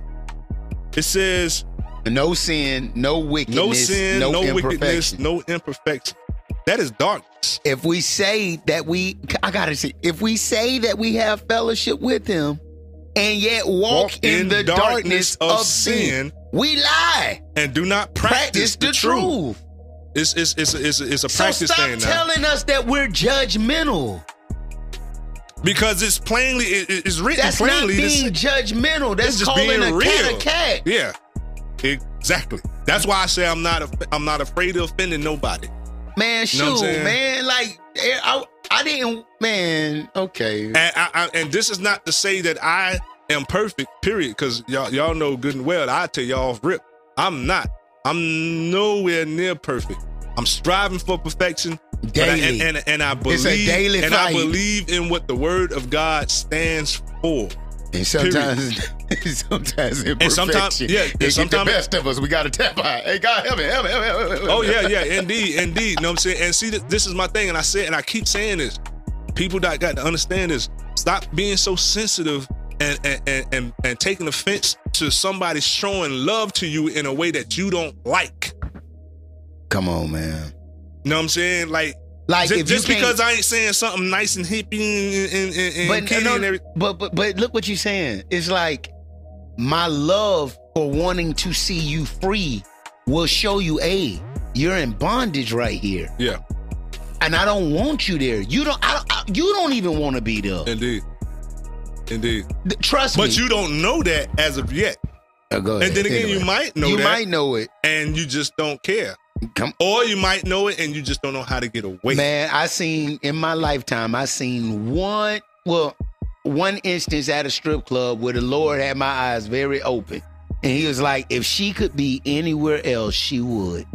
It says no sin, no wickedness, no sin, no, no wickedness, no imperfection. That is darkness. If we say that we, I gotta say, if we say that we have fellowship with him and yet walk, in, the darkness, of, sin, we lie. and do not practice, Practice the truth. truth. It's it's it's it's, it's a So practice stop thing now. telling us that we're judgmental. because it's plainly it, it- it's written That's not plainly. this- being judgmental. That's just calling being a real. cat a cat. Yeah, exactly. That's why I say I'm not. I'm not afraid of offending nobody. Man, You know shoot, man. Like, eh, I, I didn't, man. Okay. And I, I, and this is not to say that I am perfect. Period. Because y'all y'all know good and well. I tell y'all off rip. I'm not. I'm nowhere near perfect. I'm striving for perfection. but I- Daily. and, and, and I believe daily and I believe in what the word of God stands for. And sometimes, sometimes imperfection. And sometimes- yeah, and get the best of us. We got to tap out. Hey, God, help me, help me, help me, help me. Oh yeah, yeah, indeed, indeed. You know what I'm saying? And see, this, this is my thing, and I said, and I keep saying this. People that got to understand this. Stop being so sensitive and and, and and taking offense to somebody showing love to you in a way that you don't like. Come on, man. You know what I'm saying? Like, Like, just, just because I ain't saying something nice and hippie and and, and, and But, no, but but but look what you're saying. It's like my love for wanting to see you free will show you, hey, you're in bondage right here, Yeah, and I don't want you there. You don't. I, I, you don't even want to be there. indeed, indeed. Th- Trust me. But you don't know that as of yet. Oh, go And then again, Anyway. you might know You that. might know it. and you just don't care. Come, Or you might know it and you just don't know how to get away. Man, I seen in my lifetime, I seen one, well, one instance at a strip club where the Lord had my eyes very open. And he was like, if she could be anywhere else, she would.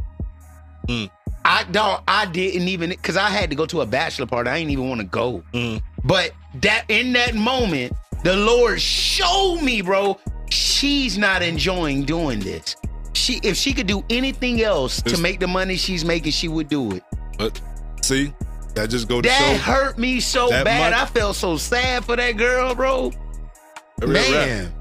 Mm. I don't, I didn't even, because I had to go to a bachelor party. I didn't even want to go. Mm. But that in that moment, the Lord showed me, bro, she's not enjoying doing this. She, if she could do anything else to make the money she's making, she would do it. But see, that just go to That show hurt me so bad. I felt so sad for that girl, bro. Man. rap.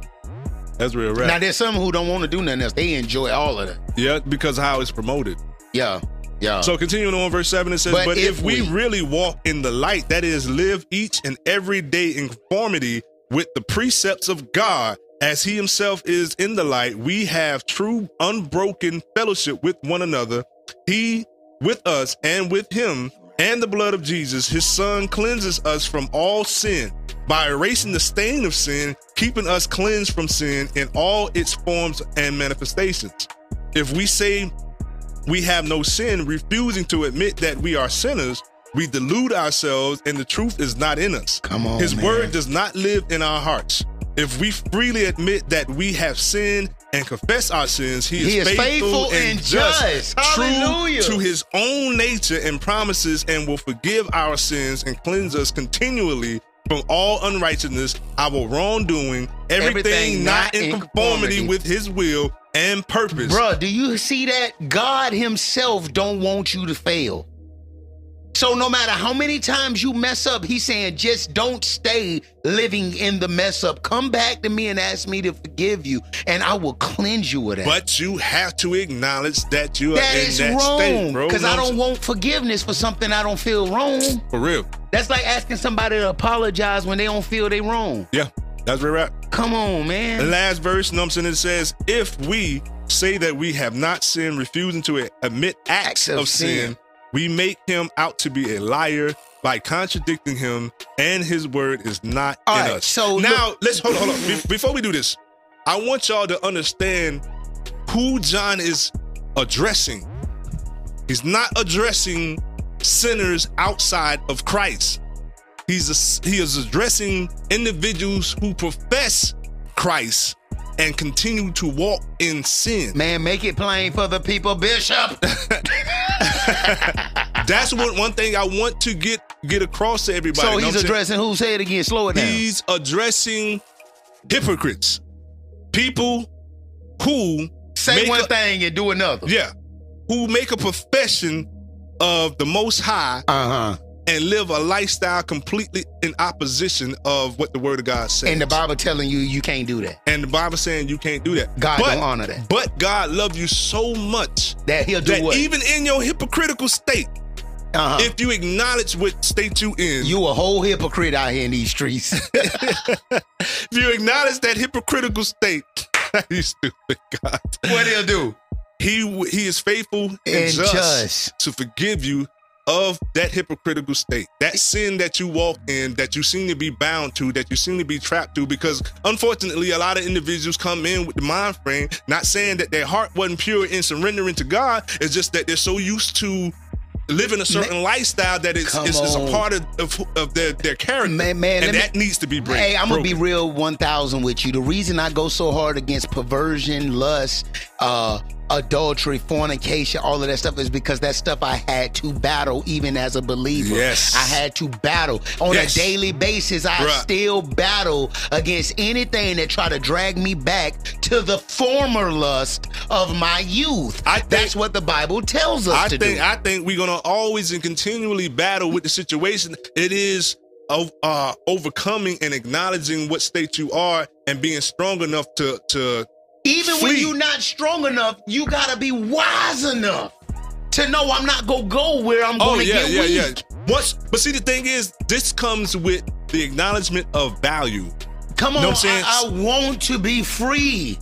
That's real rap. Now there's some who don't want to do nothing else. They enjoy all of that. yeah, because of how it's promoted. Yeah. Yeah. So continuing on verse 7, it says, But But, if, if we, we- really walk in the light, that is, live each and every day in conformity with the precepts of God, as he himself is in the light, we have true, unbroken fellowship with one another. He with us and with him, and the blood of Jesus, his son, cleanses us from all sin by erasing the stain of sin, keeping us cleansed from sin in all its forms and manifestations. If we say we have no sin, refusing to admit that we are sinners, we delude ourselves and the truth is not in us. Come on, His man. word does not live in our hearts. If we freely admit that we have sinned and confess our sins, he is, He is faithful, faithful and, and just, just. true Hallelujah. to his own nature and promises, and will forgive our sins and cleanse us continually from all unrighteousness, our wrongdoing, everything, Everything not not in in conformity conformity. with his will and purpose. Bruh, do you see that? God Himself don't want you to fail. So no matter how many times you mess up, He's saying just don't stay living in the mess up. Come back to me and ask me to forgive you, and I will cleanse you of that. But you have to acknowledge that you are that in that state, wrong bro. because I don't want forgiveness for something I don't feel wrong. for real. That's like asking somebody to apologize when they don't feel they wrong. Yeah, that's where we're at. Come on, The man. last verse, you know what I'm saying, it says, if we say that we have not sinned, refusing to admit acts, of of, sin, sin. we make him out to be a liar by contradicting him, and his word is not All in right, us. so now let's hold on, hold on. Be- before we do this, I want y'all to understand who John is addressing. He's not addressing sinners outside of Christ. He's a, he is addressing individuals who profess Christ and continue to walk in sin. Man, make it plain for the people, Bishop. That's what one thing I want to get get across to everybody. so he's saying? addressing who? Say it again. Slow it down. He's addressing hypocrites, people who Say one a- thing and do another. Yeah, who make a profession of the Most High Uh huh. And live a lifestyle completely in opposition of what the Word of God says. And the Bible telling you you can't do that. And the Bible saying you can't do that. God but, don't honor that. But God loves you so much That He'll do that what? even in your hypocritical state, uh-huh. if you acknowledge what state you in, you a whole hypocrite out here in these streets. if you acknowledge that hypocritical state, you stupid God. what he'll do? He he is faithful and, And just, just. to forgive you of that hypocritical state, that sin that you walk in, that you seem to be bound to, that you seem to be trapped to. Because unfortunately, a lot of individuals come in with the mind frame, not saying that their heart wasn't pure in surrendering to God. It's just that they're so used to living a certain lifestyle that it's, it's a part of, of, of their, their character. Man, man, and let me- that needs to be broken. Hey, I'm gonna be real 1000 with you. The reason I go so hard against perversion, lust, uh, adultery, fornication, all of that stuff is because that stuff I had to battle even as a believer. Yes. I had to battle on Yes. a daily basis. I still battle against anything that try to drag me back to the former lust of my youth. I think- That's what the Bible tells us I to think do. I think we're gonna always and continually battle with the situation. It is of uh, overcoming and acknowledging what state you are and being strong enough to to Even when you're not strong enough, you gotta be wise enough to know I'm not gonna go where I'm Oh gonna yeah, get yeah, weak. yeah. Once, but see, the thing is, this comes with the acknowledgement of value. Come Know on, what I'm? I, I want to be free.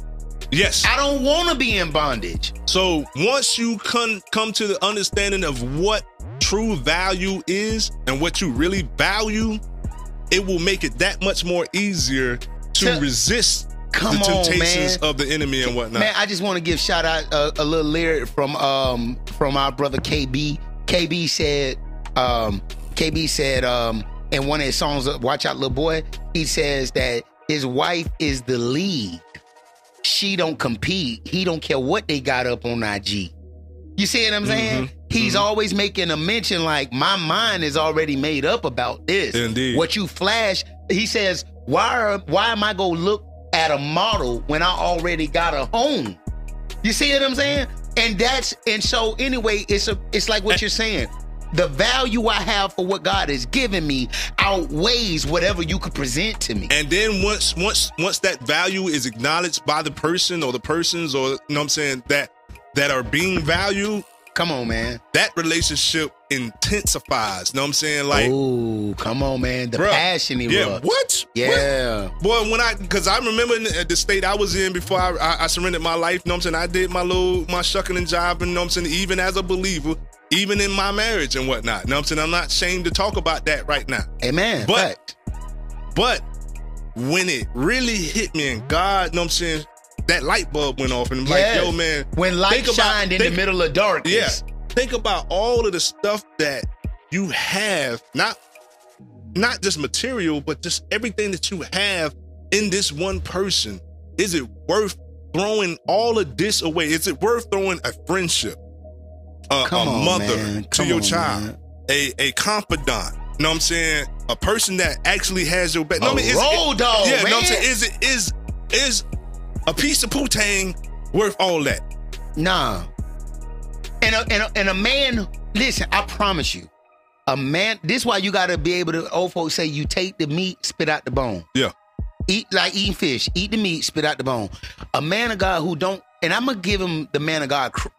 Yes. I don't want to be in bondage. So once you come come to the understanding of what true value is and what you really value, it will make it that much more easier to To- resist Come the on, temptations man. of the enemy and whatnot. Man, I just want to give shout out uh, a, little lyric from um from our brother KB. KB said um KB said um in one of his songs, uh, "Watch Out, Little Boy," he says that his wife is the lead. She don't compete. He don't care what they got up on IG. You see what I'm saying? He's always making a mention like my mind is already made up about this. Indeed. What you flash, he says, why are, why am I gonna look at a model when I already got a home? You see what I'm saying? And that's and so anyway, it's a it's like what eh. you're saying. The value I have for what God has given me outweighs whatever you could present to me. And then once once once that value is acknowledged by the person or the persons or you know what I'm saying that that are being valued, come on, man. That relationship intensifies. You know what I'm saying? Like Oh, come on, man. The Bruh, passion he yeah, was. what? Yeah. What? Boy, when I, because I remember the, uh, the state I was in before I, I, I surrendered my life, you know what I'm saying? I did my little, my shucking and jiving, you know what I'm saying? Even as a believer, even in my marriage and whatnot. You know what I'm saying? I'm not ashamed to talk about that right now. Amen. But but when it really hit me and God, you know what I'm saying? That light bulb went off and I'm Yes. like, yo, man. When light about- shined in the middle of darkness. Yeah. Think about all of the stuff that you have, not not just material, but just everything that you have in this one person. Is it worth throwing all of this away? Is it worth throwing a friendship, a, a on, mother man. to Come your on, child, man. a a confidant? You know what I'm saying? A person that actually has your back. A is it- dog, Yeah, you know what I'm saying? Is it is is a piece of putang worth all that? Nah. And a, and a, and a man, listen, I promise you, a man, this why you gotta be able to, old folks say you take the meat, spit out the bone. Yeah. Eat like eating fish, eat the meat, spit out the bone. A man of God who don't, and I'm gonna give him the man of God cr-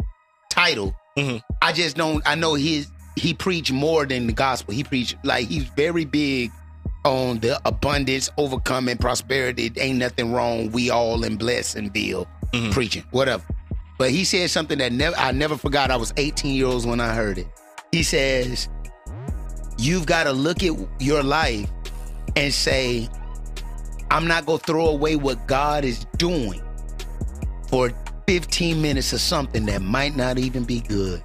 title. Mm-hmm. I just don't, I know his, he preached more than the gospel. He preached, like, he's very big on the abundance, overcoming, prosperity. Ain't nothing wrong. We all in Blessingville Mm-hmm. preaching, whatever. But he said something that never I never forgot. I was 18 years old when I heard it. He says, You've got to look at your life and say, I'm not gonna throw away what God is doing for 15 minutes of something that might not even be good.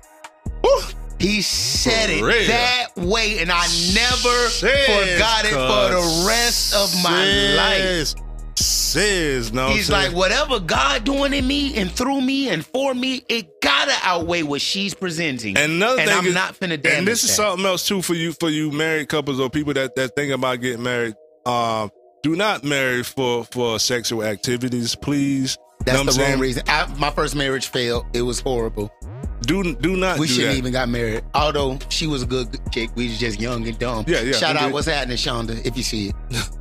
He said it real. that way, and I never Says, forgot it for the rest of my life. says, no. He's like, whatever God doing in me and through me and for me, it gotta outweigh what she's presenting. And another and thing I'm is, not finna damage And this is that. something else too for you for you married couples or people that that think about getting married. Um, do not marry for for sexual activities, please. That's Know the wrong reason. I, my first marriage failed. It was horrible. Do do not. We do shouldn't that. even got married. Although she was a good chick, we was just young and dumb. Yeah, yeah, Shout out, indeed. what's happening, Shonda? If you see it.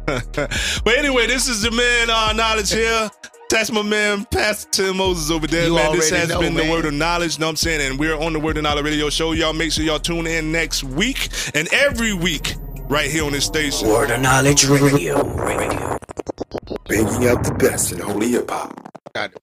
but anyway, this is the man uh, knowledge here. That's my man, Pastor Tim Moses over there, You man. This has know, been man. the Word of Knowledge, know what I'm saying? And we're on the Word of Knowledge radio show. Y'all make sure y'all tune in next week and every week right here on this station. Word of Knowledge Radio. Radio. Banging out the best in holy hip hop. Got it.